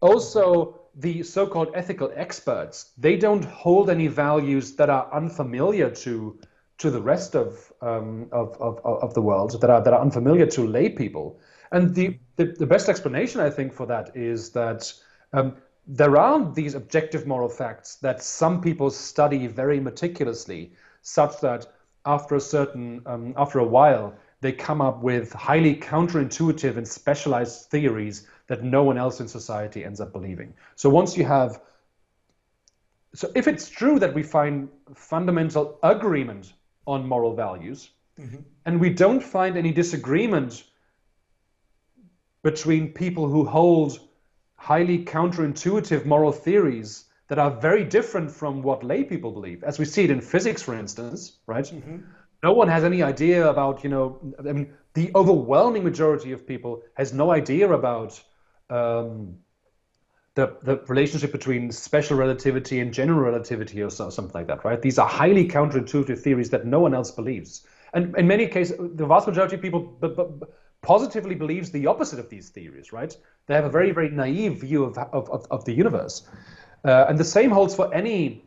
Also, the so-called ethical experts they don't hold any values that are unfamiliar to to the rest of um, of, of, of the world that are that are unfamiliar to lay people. And the, the, the best explanation I think for that is that um, there are these objective moral facts that some people study very meticulously, such that after a certain um, after a while they come up with highly counterintuitive and specialized theories that no one else in society ends up believing. So once you have so if it's true that we find fundamental agreement on moral values mm-hmm. and we don't find any disagreement between people who hold highly counterintuitive moral theories that are very different from what lay people believe, as we see it in physics, for instance, right? Mm-hmm. No one has any idea about, you know, I mean, the overwhelming majority of people has no idea about um, the, the relationship between special relativity and general relativity or so, something like that, right? These are highly counterintuitive theories that no one else believes. And in many cases, the vast majority of people b- b- positively believes the opposite of these theories, right? They have a very, very naive view of, of, of, the universe. Uh, and the same holds for any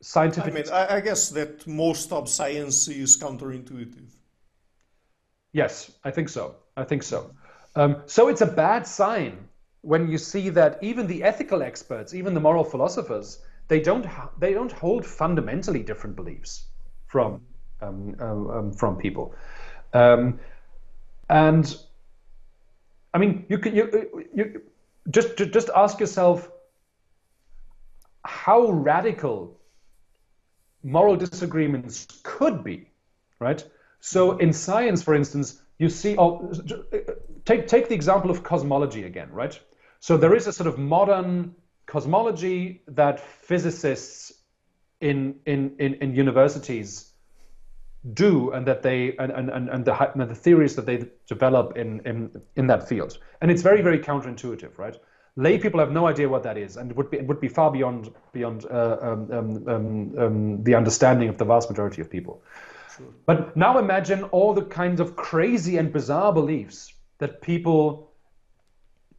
scientific. I mean, I, I guess that most of science is counterintuitive. Yes, I think so. I think so. Um, so it's a bad sign when you see that even the ethical experts, even the moral philosophers, they don't they don't hold fundamentally different beliefs from um, um, um from people. Um, and I mean, you can you, you just just ask yourself how radical moral disagreements could be, right? So mm-hmm. in science, for instance, you see, oh, take take the example of cosmology again, right? So there is a sort of modern cosmology that physicists in in in, in universities do and that they and, and, and, the, and the theories that they develop in, in, in that field. And it's very, very counterintuitive, right? Lay people have no idea what that is, and it would be it would be far beyond beyond uh, um, um, um, um the understanding of the vast majority of people. Sure. But now imagine all the kinds of crazy and bizarre beliefs that people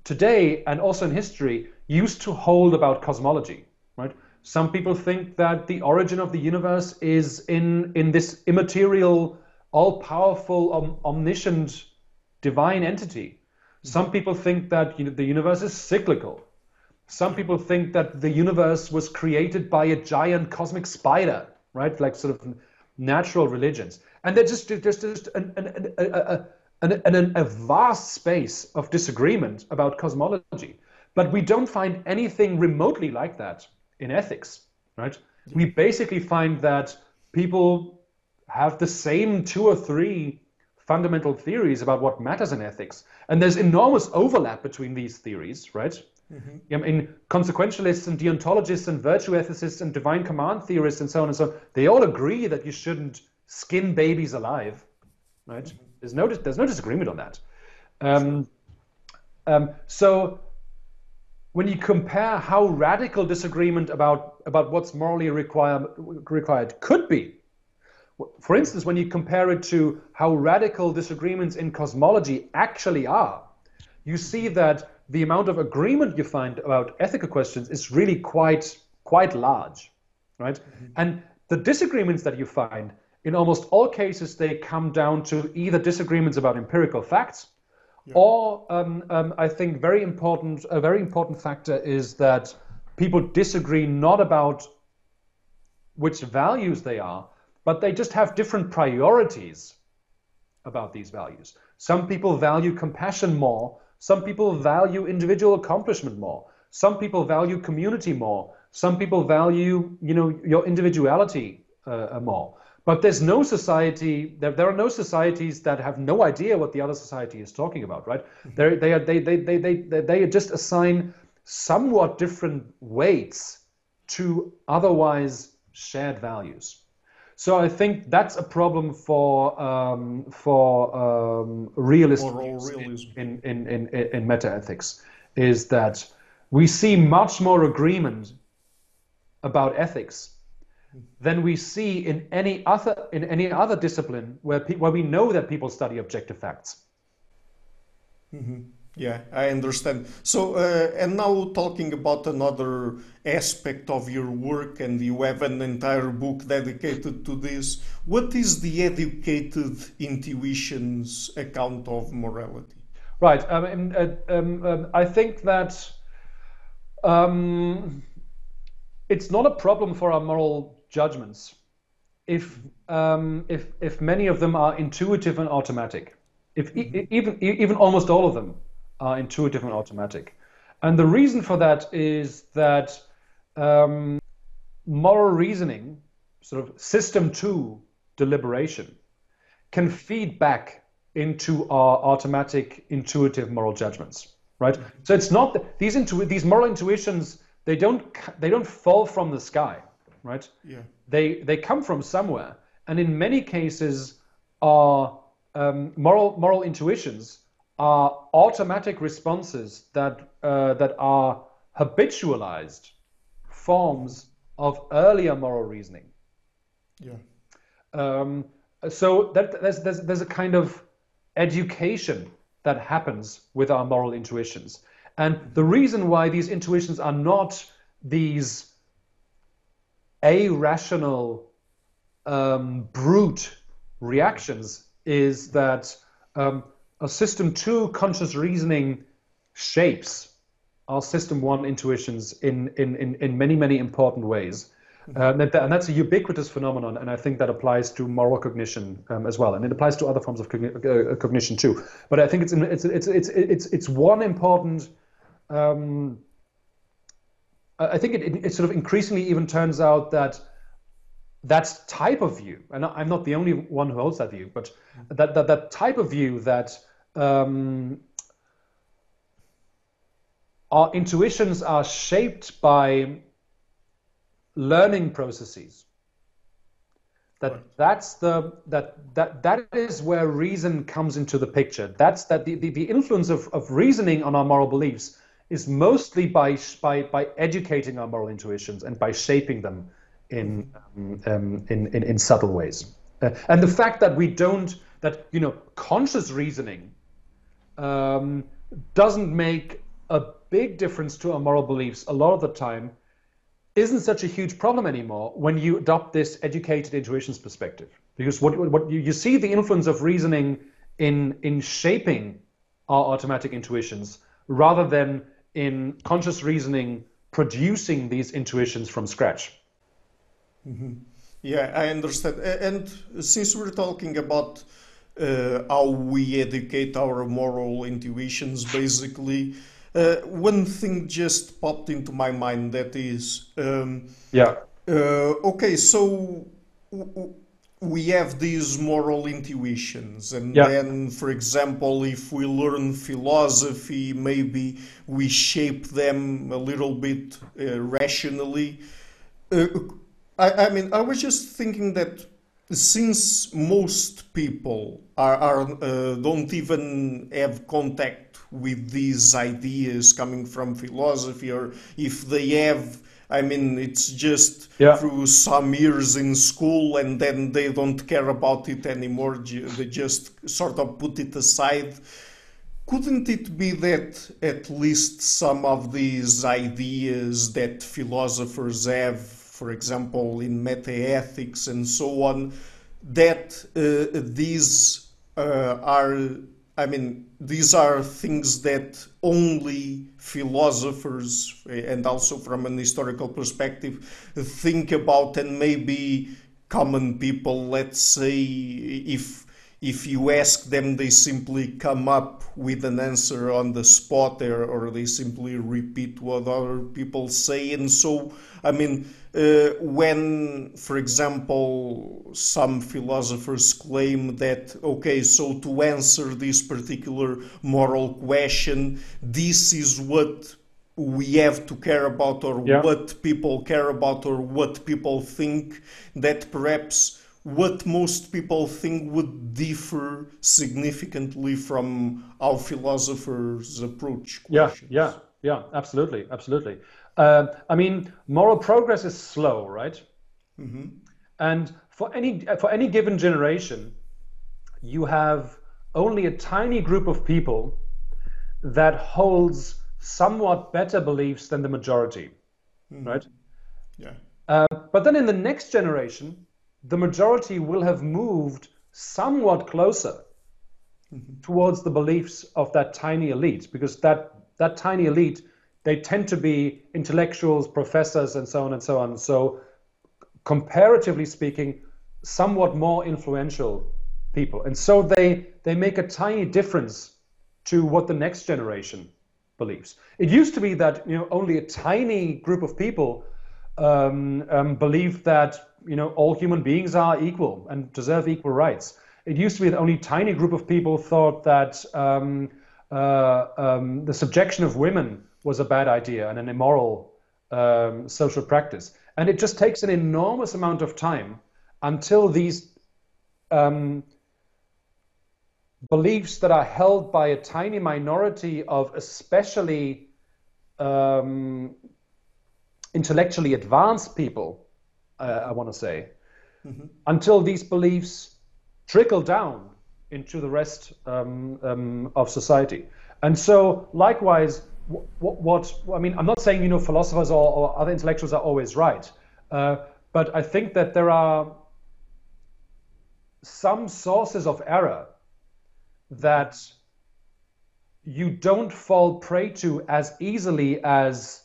today and also in history used to hold about cosmology, right? Some people think that the origin of the universe is in in this immaterial, all-powerful, om- omniscient, divine entity some people think that you know, the universe is cyclical. Some people think that the universe was created by a giant cosmic spider, right? Like sort of natural religions. And there's just, there's just an, an, a, an, an, a vast space of disagreement about cosmology. But we don't find anything remotely like that in ethics, right? We basically find that people have the same two or three fundamental theories about what matters in ethics. And there's enormous overlap between these theories, right? Mm-hmm. I mean, consequentialists and deontologists and virtue ethicists and divine command theorists and so on and so on, they all agree that you shouldn't skin babies alive, right? Mm-hmm. There's no there's no disagreement on that. Um, um, so when you compare how radical disagreement about about what's morally require, required could be for instance, when you compare it to how radical disagreements in cosmology actually are, you see that the amount of agreement you find about ethical questions is really quite quite large, right? Mm-hmm. And the disagreements that you find, in almost all cases, they come down to either disagreements about empirical facts, yeah. or um, um, I think very important a very important factor is that people disagree not about which values they are, but they just have different priorities about these values. Some people value compassion more. Some people value individual accomplishment more. Some people value community more. Some people value, you know, your individuality uh, more. But there's no society. There, there are no societies that have no idea what the other society is talking about, right? Mm-hmm. They're, they they they they they they, they just assign somewhat different weights to otherwise shared values. So I think that's a problem for um, for um, realist in, in, in, in metaethics is that we see much more agreement about ethics than we see in any other in any other discipline where pe- where we know that people study objective facts. Mm-hmm. Yeah, I understand. So, uh, and now talking about another aspect of your work, and you have an entire book dedicated to this. What is the educated intuition's account of morality? Right. Um, uh, um, um, I think that um, it's not a problem for our moral judgments if um, if if many of them are intuitive and automatic. If mm-hmm. even even almost all of them are intuitive and automatic. And the reason for that is that um, moral reasoning, sort of system two deliberation, can feed back into our automatic intuitive moral judgments, right? So it's not that these intu- these moral intuitions they don't they don't fall from the sky, right? Yeah. They they come from somewhere, and in many cases, our um, moral moral intuitions are automatic responses that uh, that are habitualized forms of earlier moral reasoning. Yeah. Um, so that there's, there's there's a kind of education that happens with our moral intuitions, and the reason why these intuitions are not these irrational um, brute reactions is that um, a system two conscious reasoning shapes our system one intuitions in, in, in, in many, many important ways. Uh, and, that, and, that's a ubiquitous phenomenon, and I think that applies to moral cognition um, as well, and it applies to other forms of cogni- uh, cognition too. But I think it's it's it's it's it's it's one important. Um, I think it, it, it, sort of increasingly even turns out that that type of view, and I'm not the only one who holds that view, but that that, that type of view that um, our intuitions are shaped by learning processes that right. that's the that that that is where reason comes into the picture that's that the, the, the influence of, of reasoning on our moral beliefs is mostly by by by educating our moral intuitions and by shaping them in um, um, in, in, in subtle ways. Uh, and the fact that we don't that you know conscious reasoning um, doesn't make a big difference to our moral beliefs a lot of the time isn't such a huge problem anymore when you adopt this educated intuitions perspective. Because what, what you, you see the influence of reasoning in in shaping our automatic intuitions rather than in conscious reasoning producing these intuitions from scratch. Mm-hmm. yeah i understand. And since we're talking about uh, how we educate our moral intuitions basically. Uh, one thing just popped into my mind that is um, yeah. uh, okay so we have these moral intuitions and yeah. then for example if we learn philosophy maybe we shape them a little bit uh, rationally. Uh, I, I, mean i was just thinking that since most people are, are uh, don't even have contact with these ideas coming from philosophy, or if they have, I mean, it's just yeah. through some years in school and then they don't care about it anymore. They just sort of put it aside. Couldn't it be that at least some of these ideas that philosophers have, for example, in metaethics and so on, that uh, these uh, are I mean, these are things that only philosophers, and also from an historical perspective, think about, and maybe common people, let's say, if if you ask them, they simply come up with an answer on the spot, or, or they simply repeat what other people say, and so I mean uh, when, for example, some philosophers claim that, okay, so to answer this particular moral question, this is what we have to care about, or yeah. what people care about, or what people think, that perhaps what most people think would differ significantly from how philosophers approach questions. Yeah, yeah, yeah, absolutely, absolutely. Uh, I mean, moral progress is slow, right? Mm-hmm. And for any for any given generation, you have only a tiny group of people that holds somewhat better beliefs than the majority, mm-hmm. right? Yeah. Uh, but then in the next generation, the majority will have moved somewhat closer mm-hmm. towards the beliefs of that tiny elite, because that that tiny elite they tend to be intellectuals, professors, and so on and so on. So, comparatively speaking, somewhat more influential people. And so they, they make a tiny difference to what the next generation believes. It used to be that you know only a tiny group of people um, um, believed that you know all human beings are equal and deserve equal rights. It used to be that only tiny group of people thought that um, uh, um, the subjection of women was a bad idea and an immoral um, social practice. And it just takes an enormous amount of time until these um, beliefs that are held by a tiny minority of especially um, intellectually advanced people, uh, I want to say, mm-hmm. until these beliefs trickle down into the rest um, um, of society. And so, likewise, what, what, I mean, I'm not saying you know philosophers or, or other intellectuals are always right, uh, but I think that there are some sources of error that you don't fall prey to as easily as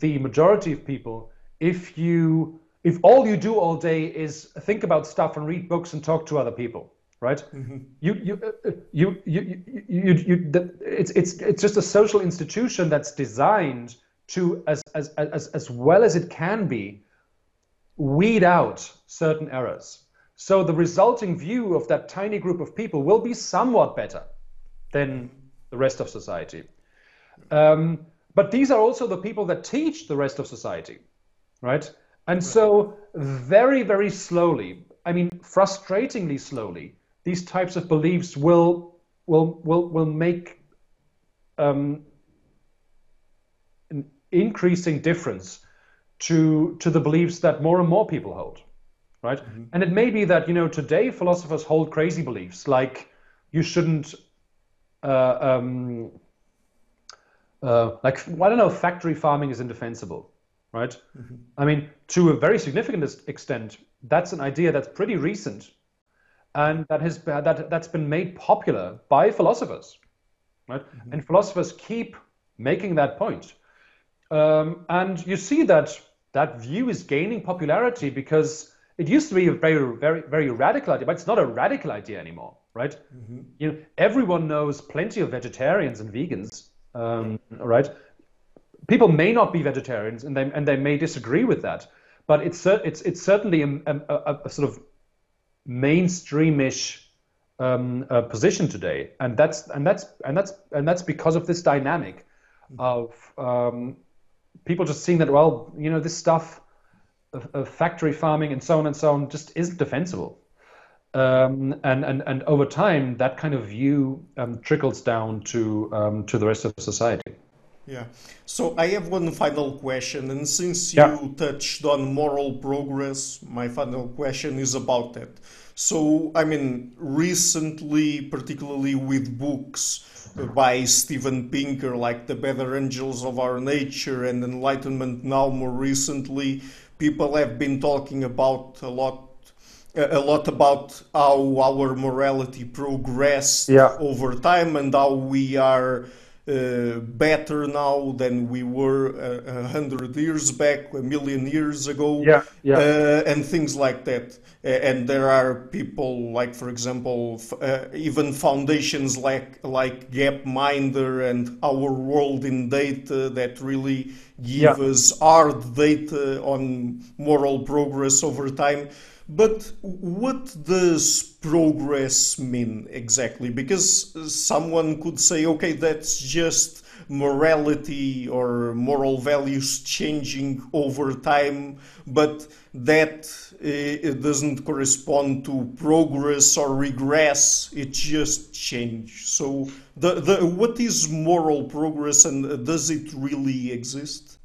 the majority of people if you if all you do all day is think about stuff and read books and talk to other people right? Mm-hmm. You, you, uh, you, you, you, you, you, it's, it's, it's just a social institution that's designed to, as, as, as, as well as it can be, weed out certain errors. So the resulting view of that tiny group of people will be somewhat better than the rest of society. Um, but these are also the people that teach the rest of society, right? And so, very, very slowly, I mean, frustratingly slowly, these types of beliefs will will will will make um, increasing difference to to the beliefs that more and more people hold, right? Mm-hmm. And it may be that you know today philosophers hold crazy beliefs like you shouldn't. Uh, um, uh, like I don't know, factory farming is indefensible, right? Mm-hmm. I mean, to a very significant extent, that's an idea that's pretty recent, and that has that that's been made popular by philosophers, right? Mm-hmm. And philosophers keep making that point, um, and you see that that view is gaining popularity because it used to be a very very very radical idea, but it's not a radical idea anymore, right? Mm-hmm. You know, everyone knows plenty of vegetarians and vegans um, right? People may not be vegetarians, and they and they may disagree with that, but it's it's it's certainly a, a, a sort of mainstreamish um, uh, position today, and that's and that's and that's and that's because of this dynamic of um, people just seeing that well, you know, this stuff of, of, factory farming and so on and so on just isn't defensible. Um, and, and, and over time, that kind of view um, trickles down to, um, to the rest of society. Yeah. So I have one final question, and since you touched on moral progress, my final question is about that. So, I mean, recently, particularly with books by Steven Pinker, like The Better Angels of Our Nature and Enlightenment Now, more recently, people have been talking about a lot a lot about how our morality progressed yeah. over time and how we are uh, better now than we were a, a, hundred years back, a million years ago, yeah, yeah. Uh, and things like that. and there are people like, for example, uh, even foundations like like Gapminder and Our World in Data that really give yeah. us hard data on moral progress over time. But what does progress mean exactly? Because someone could say, okay, that's just morality or moral values changing over time, but that uh, doesn't correspond to progress or regress. It just change. So, the, the what is moral progress, and does it really exist?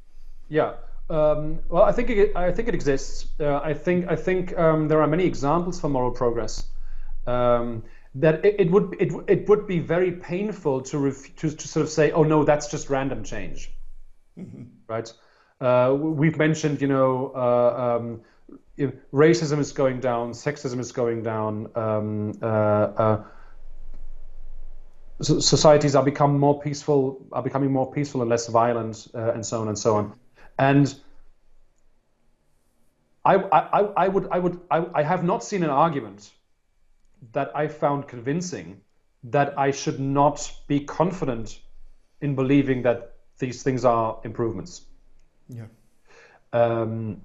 Yeah. Um, well, I think it, I think it exists. Uh, I think I think um, there are many examples for moral progress. Um, that it, it, would it, it would be very painful to, ref, to to sort of say, oh no, that's just random change, mm-hmm. right? Uh, we've mentioned, you know, uh, um, racism is going down, sexism is going down. Um, uh, uh, societies are become more peaceful, are becoming more peaceful and less violent, uh, and so on and so on. And I, I, I would, I would, I, I have not seen an argument that I found convincing that I should not be confident in believing that these things are improvements. Yeah. Um,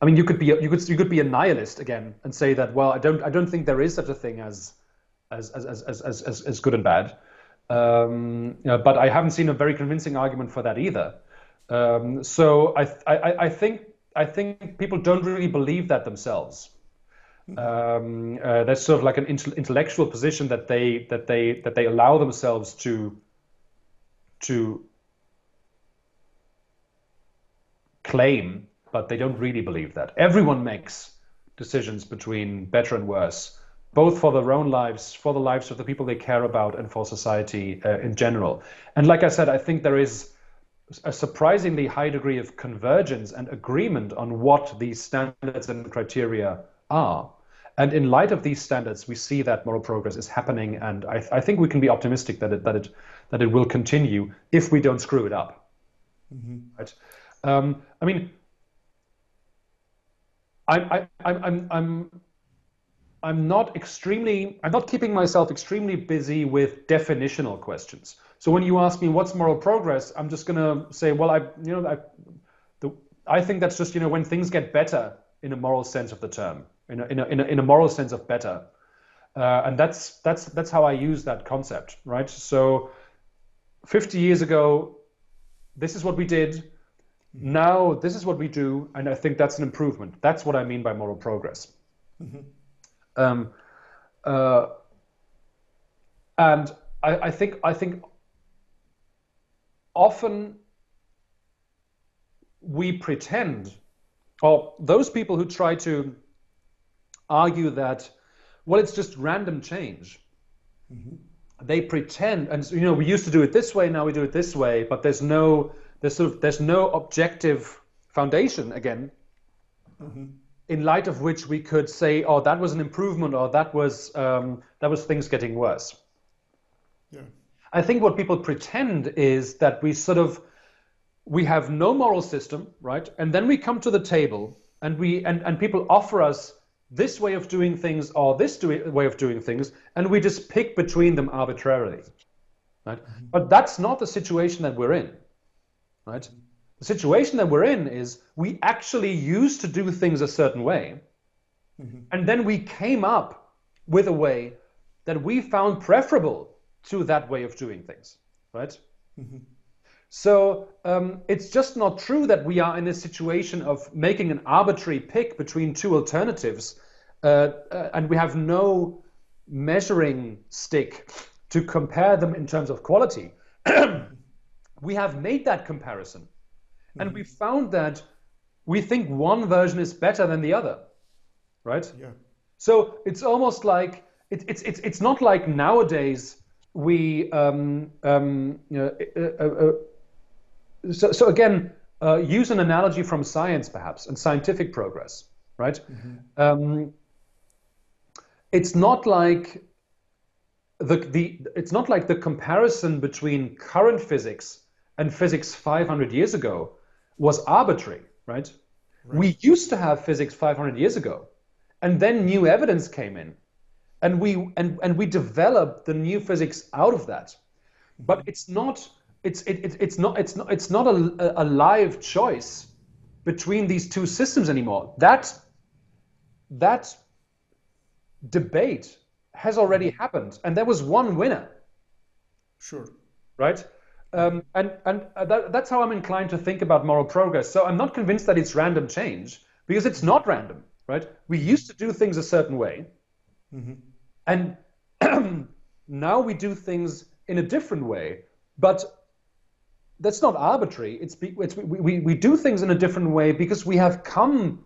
I mean, you could be you could you could be a nihilist again and say that well, I don't I don't think there is such a thing as as as as as as, as good and bad. Um, you know, but I haven't seen a very convincing argument for that either. Um, so I, I, I think I think people don't really believe that themselves. Um, uh, that's sort of like an intellectual position that they that they that they allow themselves to to claim, but they don't really believe that. Everyone makes decisions between better and worse, both for their own lives, for the lives of the people they care about, and for society uh, in general. And like I said, I think there is a surprisingly high degree of convergence and agreement on what these standards and criteria are. And in light of these standards, we see that moral progress is happening, and I, I think we can be optimistic that it that it that it will continue if we don't screw it up. Mm-hmm. Right? Um, I mean, I'm I, I'm I'm I'm not extremely I'm not keeping myself extremely busy with definitional questions. So when you ask me what's moral progress, I'm just gonna say, well, I you know I, the, I think that's just you know when things get better in a moral sense of the term, in a in a in a, in a moral sense of better, uh, and that's that's that's how I use that concept, right? So, 50 years ago, this is what we did. Now this is what we do, and I think that's an improvement. That's what I mean by moral progress. Mm-hmm. Um, uh, and I, I think I think often we pretend, or those people who try to argue that, well, it's just random change. Mm-hmm. They pretend, and you know, we used to do it this way, now we do it this way, but there's no, there's sort of, there's no objective foundation again. Mm-hmm. In light of which we could say, oh, that was an improvement, or that was um, that was things getting worse. Yeah. I think what people pretend is that we sort of we have no moral system, right? And then we come to the table and we and, and people offer us this way of doing things or this do- way of doing things, and we just pick between them arbitrarily. Right? Mm-hmm. But that's not the situation that we're in. Right? The situation that we're in is we actually used to do things a certain way, mm-hmm. and then we came up with a way that we found preferable to that way of doing things. Right? Mm-hmm. So um, it's just not true that we are in a situation of making an arbitrary pick between two alternatives, uh, uh, and we have no measuring stick to compare them in terms of quality. we have made that comparison, mm-hmm. and we found that we think one version is better than the other, right? Yeah. So it's almost like it, it's it's it's not like nowadays we um, um, you know, uh, uh, uh so, so again, uh, use an analogy from science, perhaps, and scientific progress, right? Mm-hmm. Um, it's not like the, the it's not like the comparison between current physics and physics 500 years ago was arbitrary, right? right? We used to have physics 500 years ago, and then new evidence came in, and we and and we developed the new physics out of that. But it's not it's it, it, it's not it's not it's not a, a live choice between these two systems anymore. That that debate has already happened, and there was one winner. Sure. Right. Um, and and uh, that, that's how I'm inclined to think about moral progress. So I'm not convinced that it's random change because it's not random. Right. We used to do things a certain way, mm-hmm. And now we do things in a different way. But that's not arbitrary. It's, it's we, we do things in a different way because we have come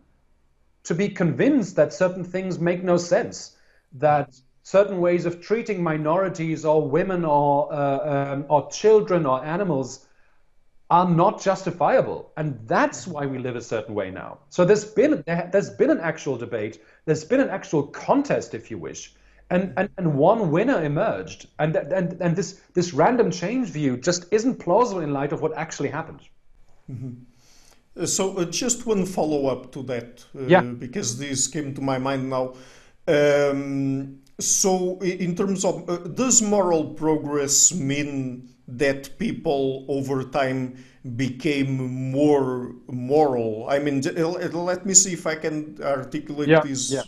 to be convinced that certain things make no sense, that certain ways of treating minorities or women or uh, um, or children or animals are not justifiable, and that's why we live a certain way now. So there's been there's been an actual debate, there's been an actual contest, if you wish, and, and, and one winner emerged. And, and, and this, this random change view just isn't plausible in light of what actually happened. Mm-hmm. Uh, so, uh, just one follow up to that, uh, yeah. because this came to my mind now. Um, so, in terms of uh, does moral progress mean that people over time became more moral? I mean, let me see if I can articulate yeah, this yeah.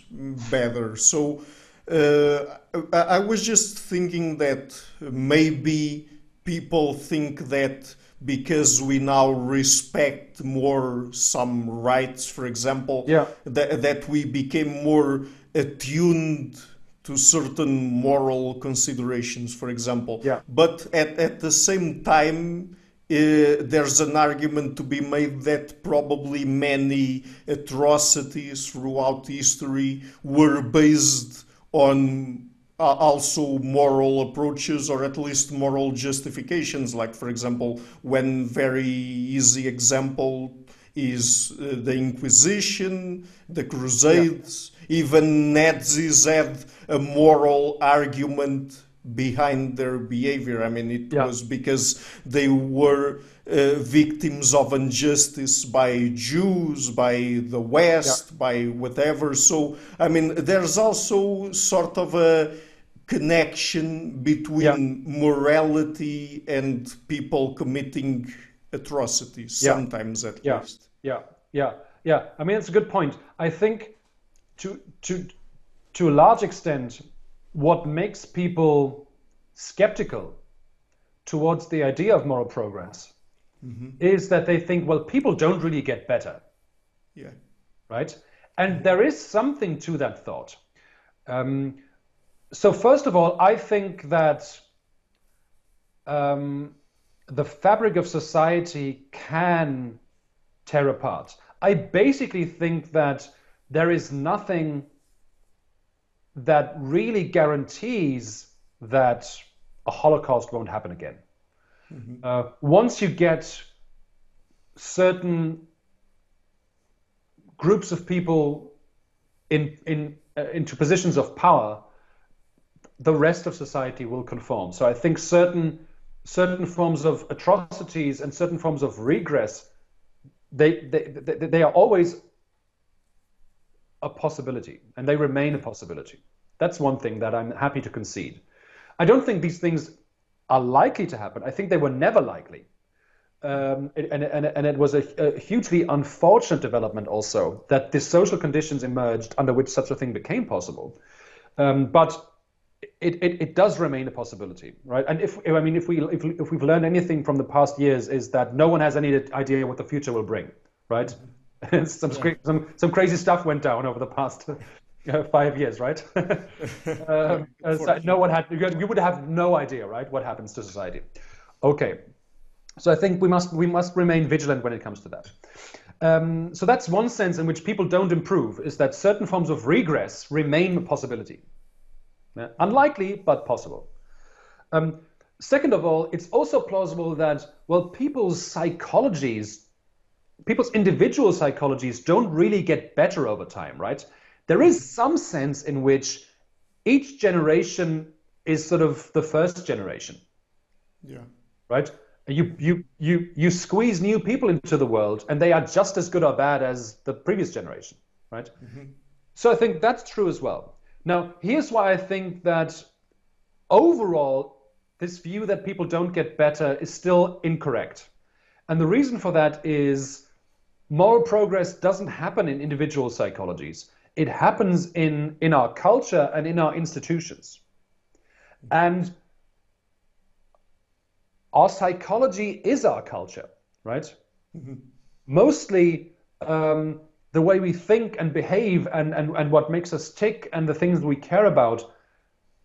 better. So, I was just thinking that maybe people think that because we now respect more some rights, for example, yeah. that, that we became more attuned to certain moral considerations, for example. Yeah. But at, at the same time, uh, there's an argument to be made that probably many atrocities throughout history were based on uh, also moral approaches or at least moral justifications like for example one very easy example is uh, the inquisition the crusades yeah. even nazis had a moral argument behind their behavior i mean it yeah. was because they were uh, victims of injustice by Jews, by the West, yeah. by whatever. So, I mean, there's also sort of a connection between yeah. morality and people committing atrocities, yeah. sometimes at yeah. least. Yeah, yeah, yeah. I mean, it's a good point. I think to to to a large extent, what makes people skeptical towards the idea of moral progress mm-hmm. is that they think, well, people don't really get better. Yeah. Right? And there is something to that thought. Um, so, first of all, I think that um, the fabric of society can tear apart. I basically think that there is nothing that really guarantees that a Holocaust won't happen again. Mm-hmm. Uh, once you get certain groups of people in, in, uh, into positions of power, the rest of society will conform. So I think certain certain forms of atrocities and certain forms of regress, they, they, they, they are always a possibility and they remain a possibility. That's one thing that I'm happy to concede. I don't think these things are likely to happen. I think they were never likely. Um, and, and, and it was a, a, hugely unfortunate development also that the social conditions emerged under which such a thing became possible. Um, but it, it, it, does remain a possibility, right? And if I mean, if we if, if we've learned anything from the past years, is that no one has any idea what the future will bring, right? Some, yeah. some some crazy stuff went down over the past uh, five years, right? um, so no one had you would have no idea, right, what happens to society. Okay, so I think we must we must remain vigilant when it comes to that. Um, so that's one sense in which people don't improve is that certain forms of regress remain a possibility. Yeah? Unlikely, but possible. Um, second of all, it's also plausible that, well, people's psychologies, people's individual psychologies don't really get better over time, right? There is some sense in which each generation is sort of the first generation. Yeah. Right? You, you, you, you squeeze new people into the world and they are just as good or bad as the previous generation, right? Mm-hmm. So I think that's true as well. Now, here's why I think that overall, this view that people don't get better is still incorrect. And the reason for that is moral progress doesn't happen in individual psychologies. It happens in, in our culture and in our institutions. And our psychology is our culture, right? Mm-hmm. Mostly, um, the way we think and behave and, and, and what makes us tick and the things we care about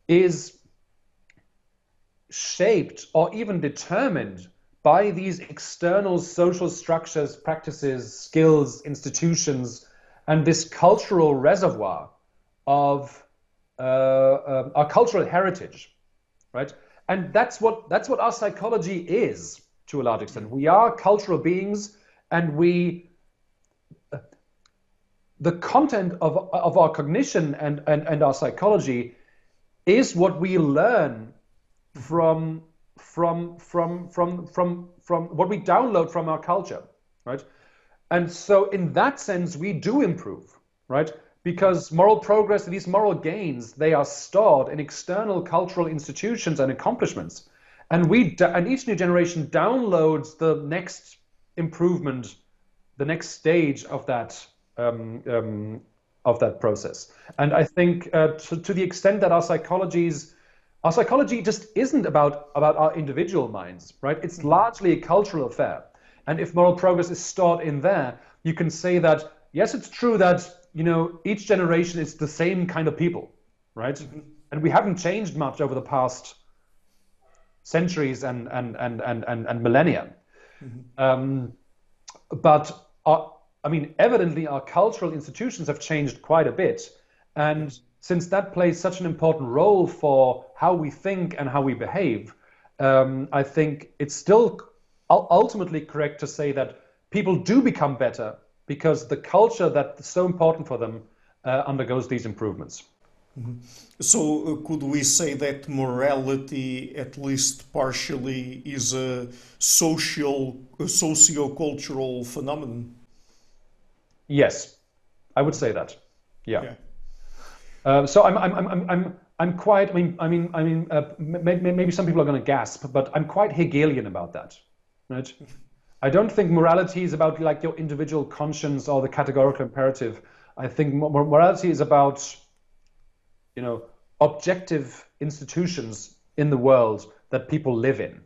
is shaped or even determined by these external social structures, practices, skills, institutions, and this cultural reservoir of uh, uh, our cultural heritage, right? And that's what that's what our psychology is to a large extent. We are cultural beings, and we the content of, of our cognition and, and, and our psychology is what we learn from from from from from from what we download from our culture right and so in that sense we do improve right because moral progress these moral gains they are stored in external cultural institutions and accomplishments and we and each new generation downloads the next improvement the next stage of that um, um, of that process. And I think uh, to, to, the extent that our psychologies, our psychology just isn't about about our individual minds, right? It's mm-hmm. largely a cultural affair. And if moral progress is stored in there, you can say that yes, it's true that you know each generation is the same kind of people, right? Mm-hmm. And we haven't changed much over the past centuries and and and and and, and millennia. Mm-hmm. Um, but our, I mean, evidently our cultural institutions have changed quite a bit. And since that plays such an important role for how we think and how we behave, um, I think it's still ultimately correct to say that people do become better because the culture that's so important for them uh, undergoes these improvements. Mm-hmm. So, uh, could we say that morality, at least partially, is a social, a socio-cultural phenomenon? Yes, I would say that. Yeah. yeah. Uh, so I'm, I'm, I'm, I'm, I'm quite. I mean, I mean, I mean, uh, maybe, maybe some people are going to gasp, but I'm quite Hegelian about that, right? I don't think morality is about like your individual conscience or the categorical imperative. I think morality is about, you know, objective institutions in the world that people live in.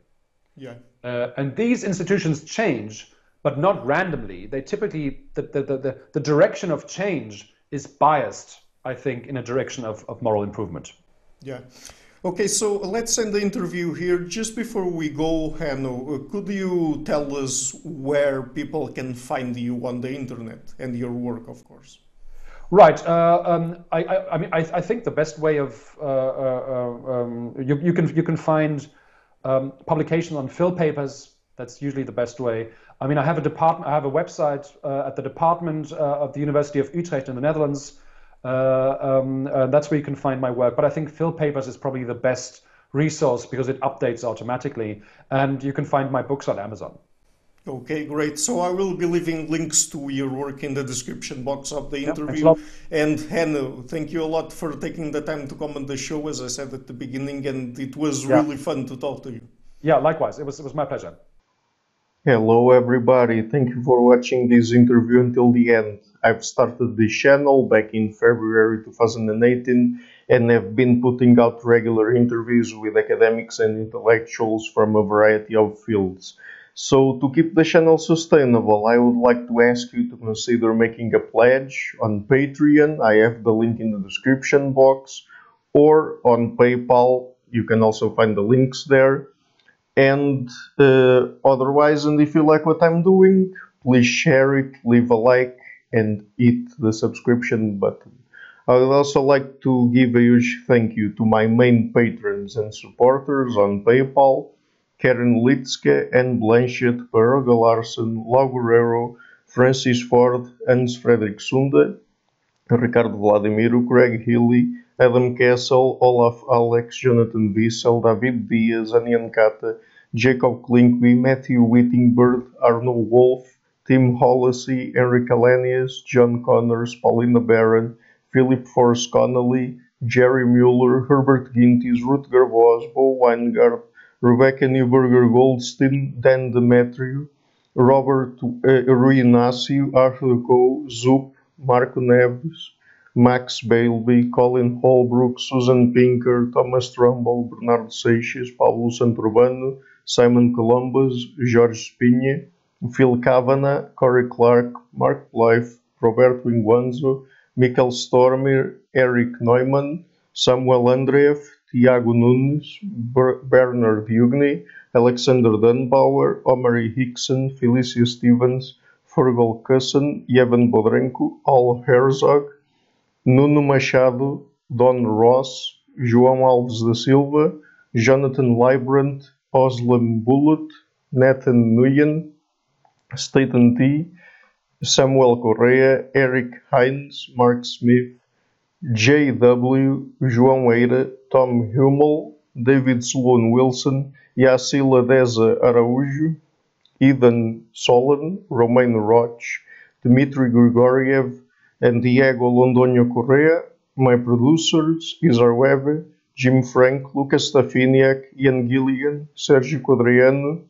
Yeah. Uh, and these institutions change but not randomly. They typically, the, the, the, the direction of change is biased, I think, in a direction of, of moral improvement. Yeah. Okay, so let's end the interview here. Just before we go, Hanno, uh, could you tell us where people can find you on the internet and your work, of course? Right. Uh, um, I, I, I, mean, I, I, think the best way of uh, uh, um, you, you, can you can find um, publications on PhilPapers. That's usually the best way. I mean, I have a department. I have a website uh, at the department uh, of the University of Utrecht in the Netherlands. Uh, um, that's where you can find my work. But I think PhilPapers is probably the best resource because it updates automatically, and you can find my books on Amazon. Okay, great. So I will be leaving links to your work in the description box of the interview. and Hanno, thank you a lot for taking the time to come on the show, as I said at the beginning, and it was yeah. really fun to talk to you. Yeah, likewise. It was, it was my pleasure. Hello everybody, thank you for watching this interview until the end. I've started this channel back in February 2018 and have been putting out regular interviews with academics and intellectuals from a variety of fields. So to keep the channel sustainable, I would like to ask you to consider making a pledge on Patreon. I have the link in the description box or on PayPal. You can also find the links there and uh, otherwise and if you like what i'm doing please share it leave a like and hit the subscription button. I would also like to give a huge thank you to my main patrons and supporters on paypal karin lietzcke and blanchett Baroga larson Laurero, francis ford hans fredrik sunde ricardo vladimiro Greg healy Adam Kessel, Olaf Alex, Jonathan Wiesel, David Diaz, Anian Kata, Jacob Klinkby, Matthew Whitingbird, Arnold Wolf, Tim Hollosy, Eric Ahlenius, John Connors, Paulina Barron, Philip Forrest Connolly, Jerry Muller, Herbert Gintis, Rutger Vos, Bo Weingart, Rebecca Newberger Goldstein, Dan Demetriou, Robert uh, Rui Arthur Koh, Zup, Marco Neves, Max Bailey, Colin Holbrook, Susan Pinker, Thomas Trumble, Bernardo Seixas, Paulo Santurbano, Simon Columbus, Jorge Espinha, Phil Kavanagh, Corey Clark, Mark Blyth, Roberto Inguanzo, Michael Stormer, Eric Neumann, Samuel Andreeff, Tiago Nunes, Bernard Hugueney, Alexander Dannbauer, Omari Hickson, Phylicia Stevens, Fergal Cussen, Yevhen Bodrenko, Al Herzog, Nuno Machado, Don Ross, João Alves da Silva, Jonathan Leibrant, Ozlem Bulut, Nathan Nguyen, Staten T, Samuel Correa, Eric Hines, Mark Smith, J.W., João Eira, Tom Hummel, David Sloan Wilson, Yacila Deza Araújo, Ethan Solon, Romain Roch, Dmitry Grigoriev, and Diego Londoño Correa. My producers, Isar Weber, Jim Frank, Lucas Stafiniak, Ian Gilligan, Sergio Quadriano,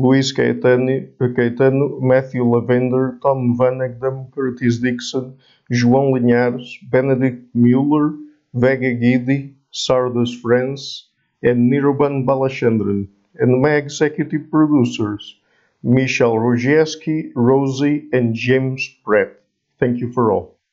Luis Caetano, Matthew Lavender, Tom Vanegdom, Curtis Dixon, João Linhares, Benedikt Muller, Vega Guidi, Sardus France, and Niruban Balachandran, and my executive producers, Michel Rojewski, Rosie, and James Pratt. Thank you for all.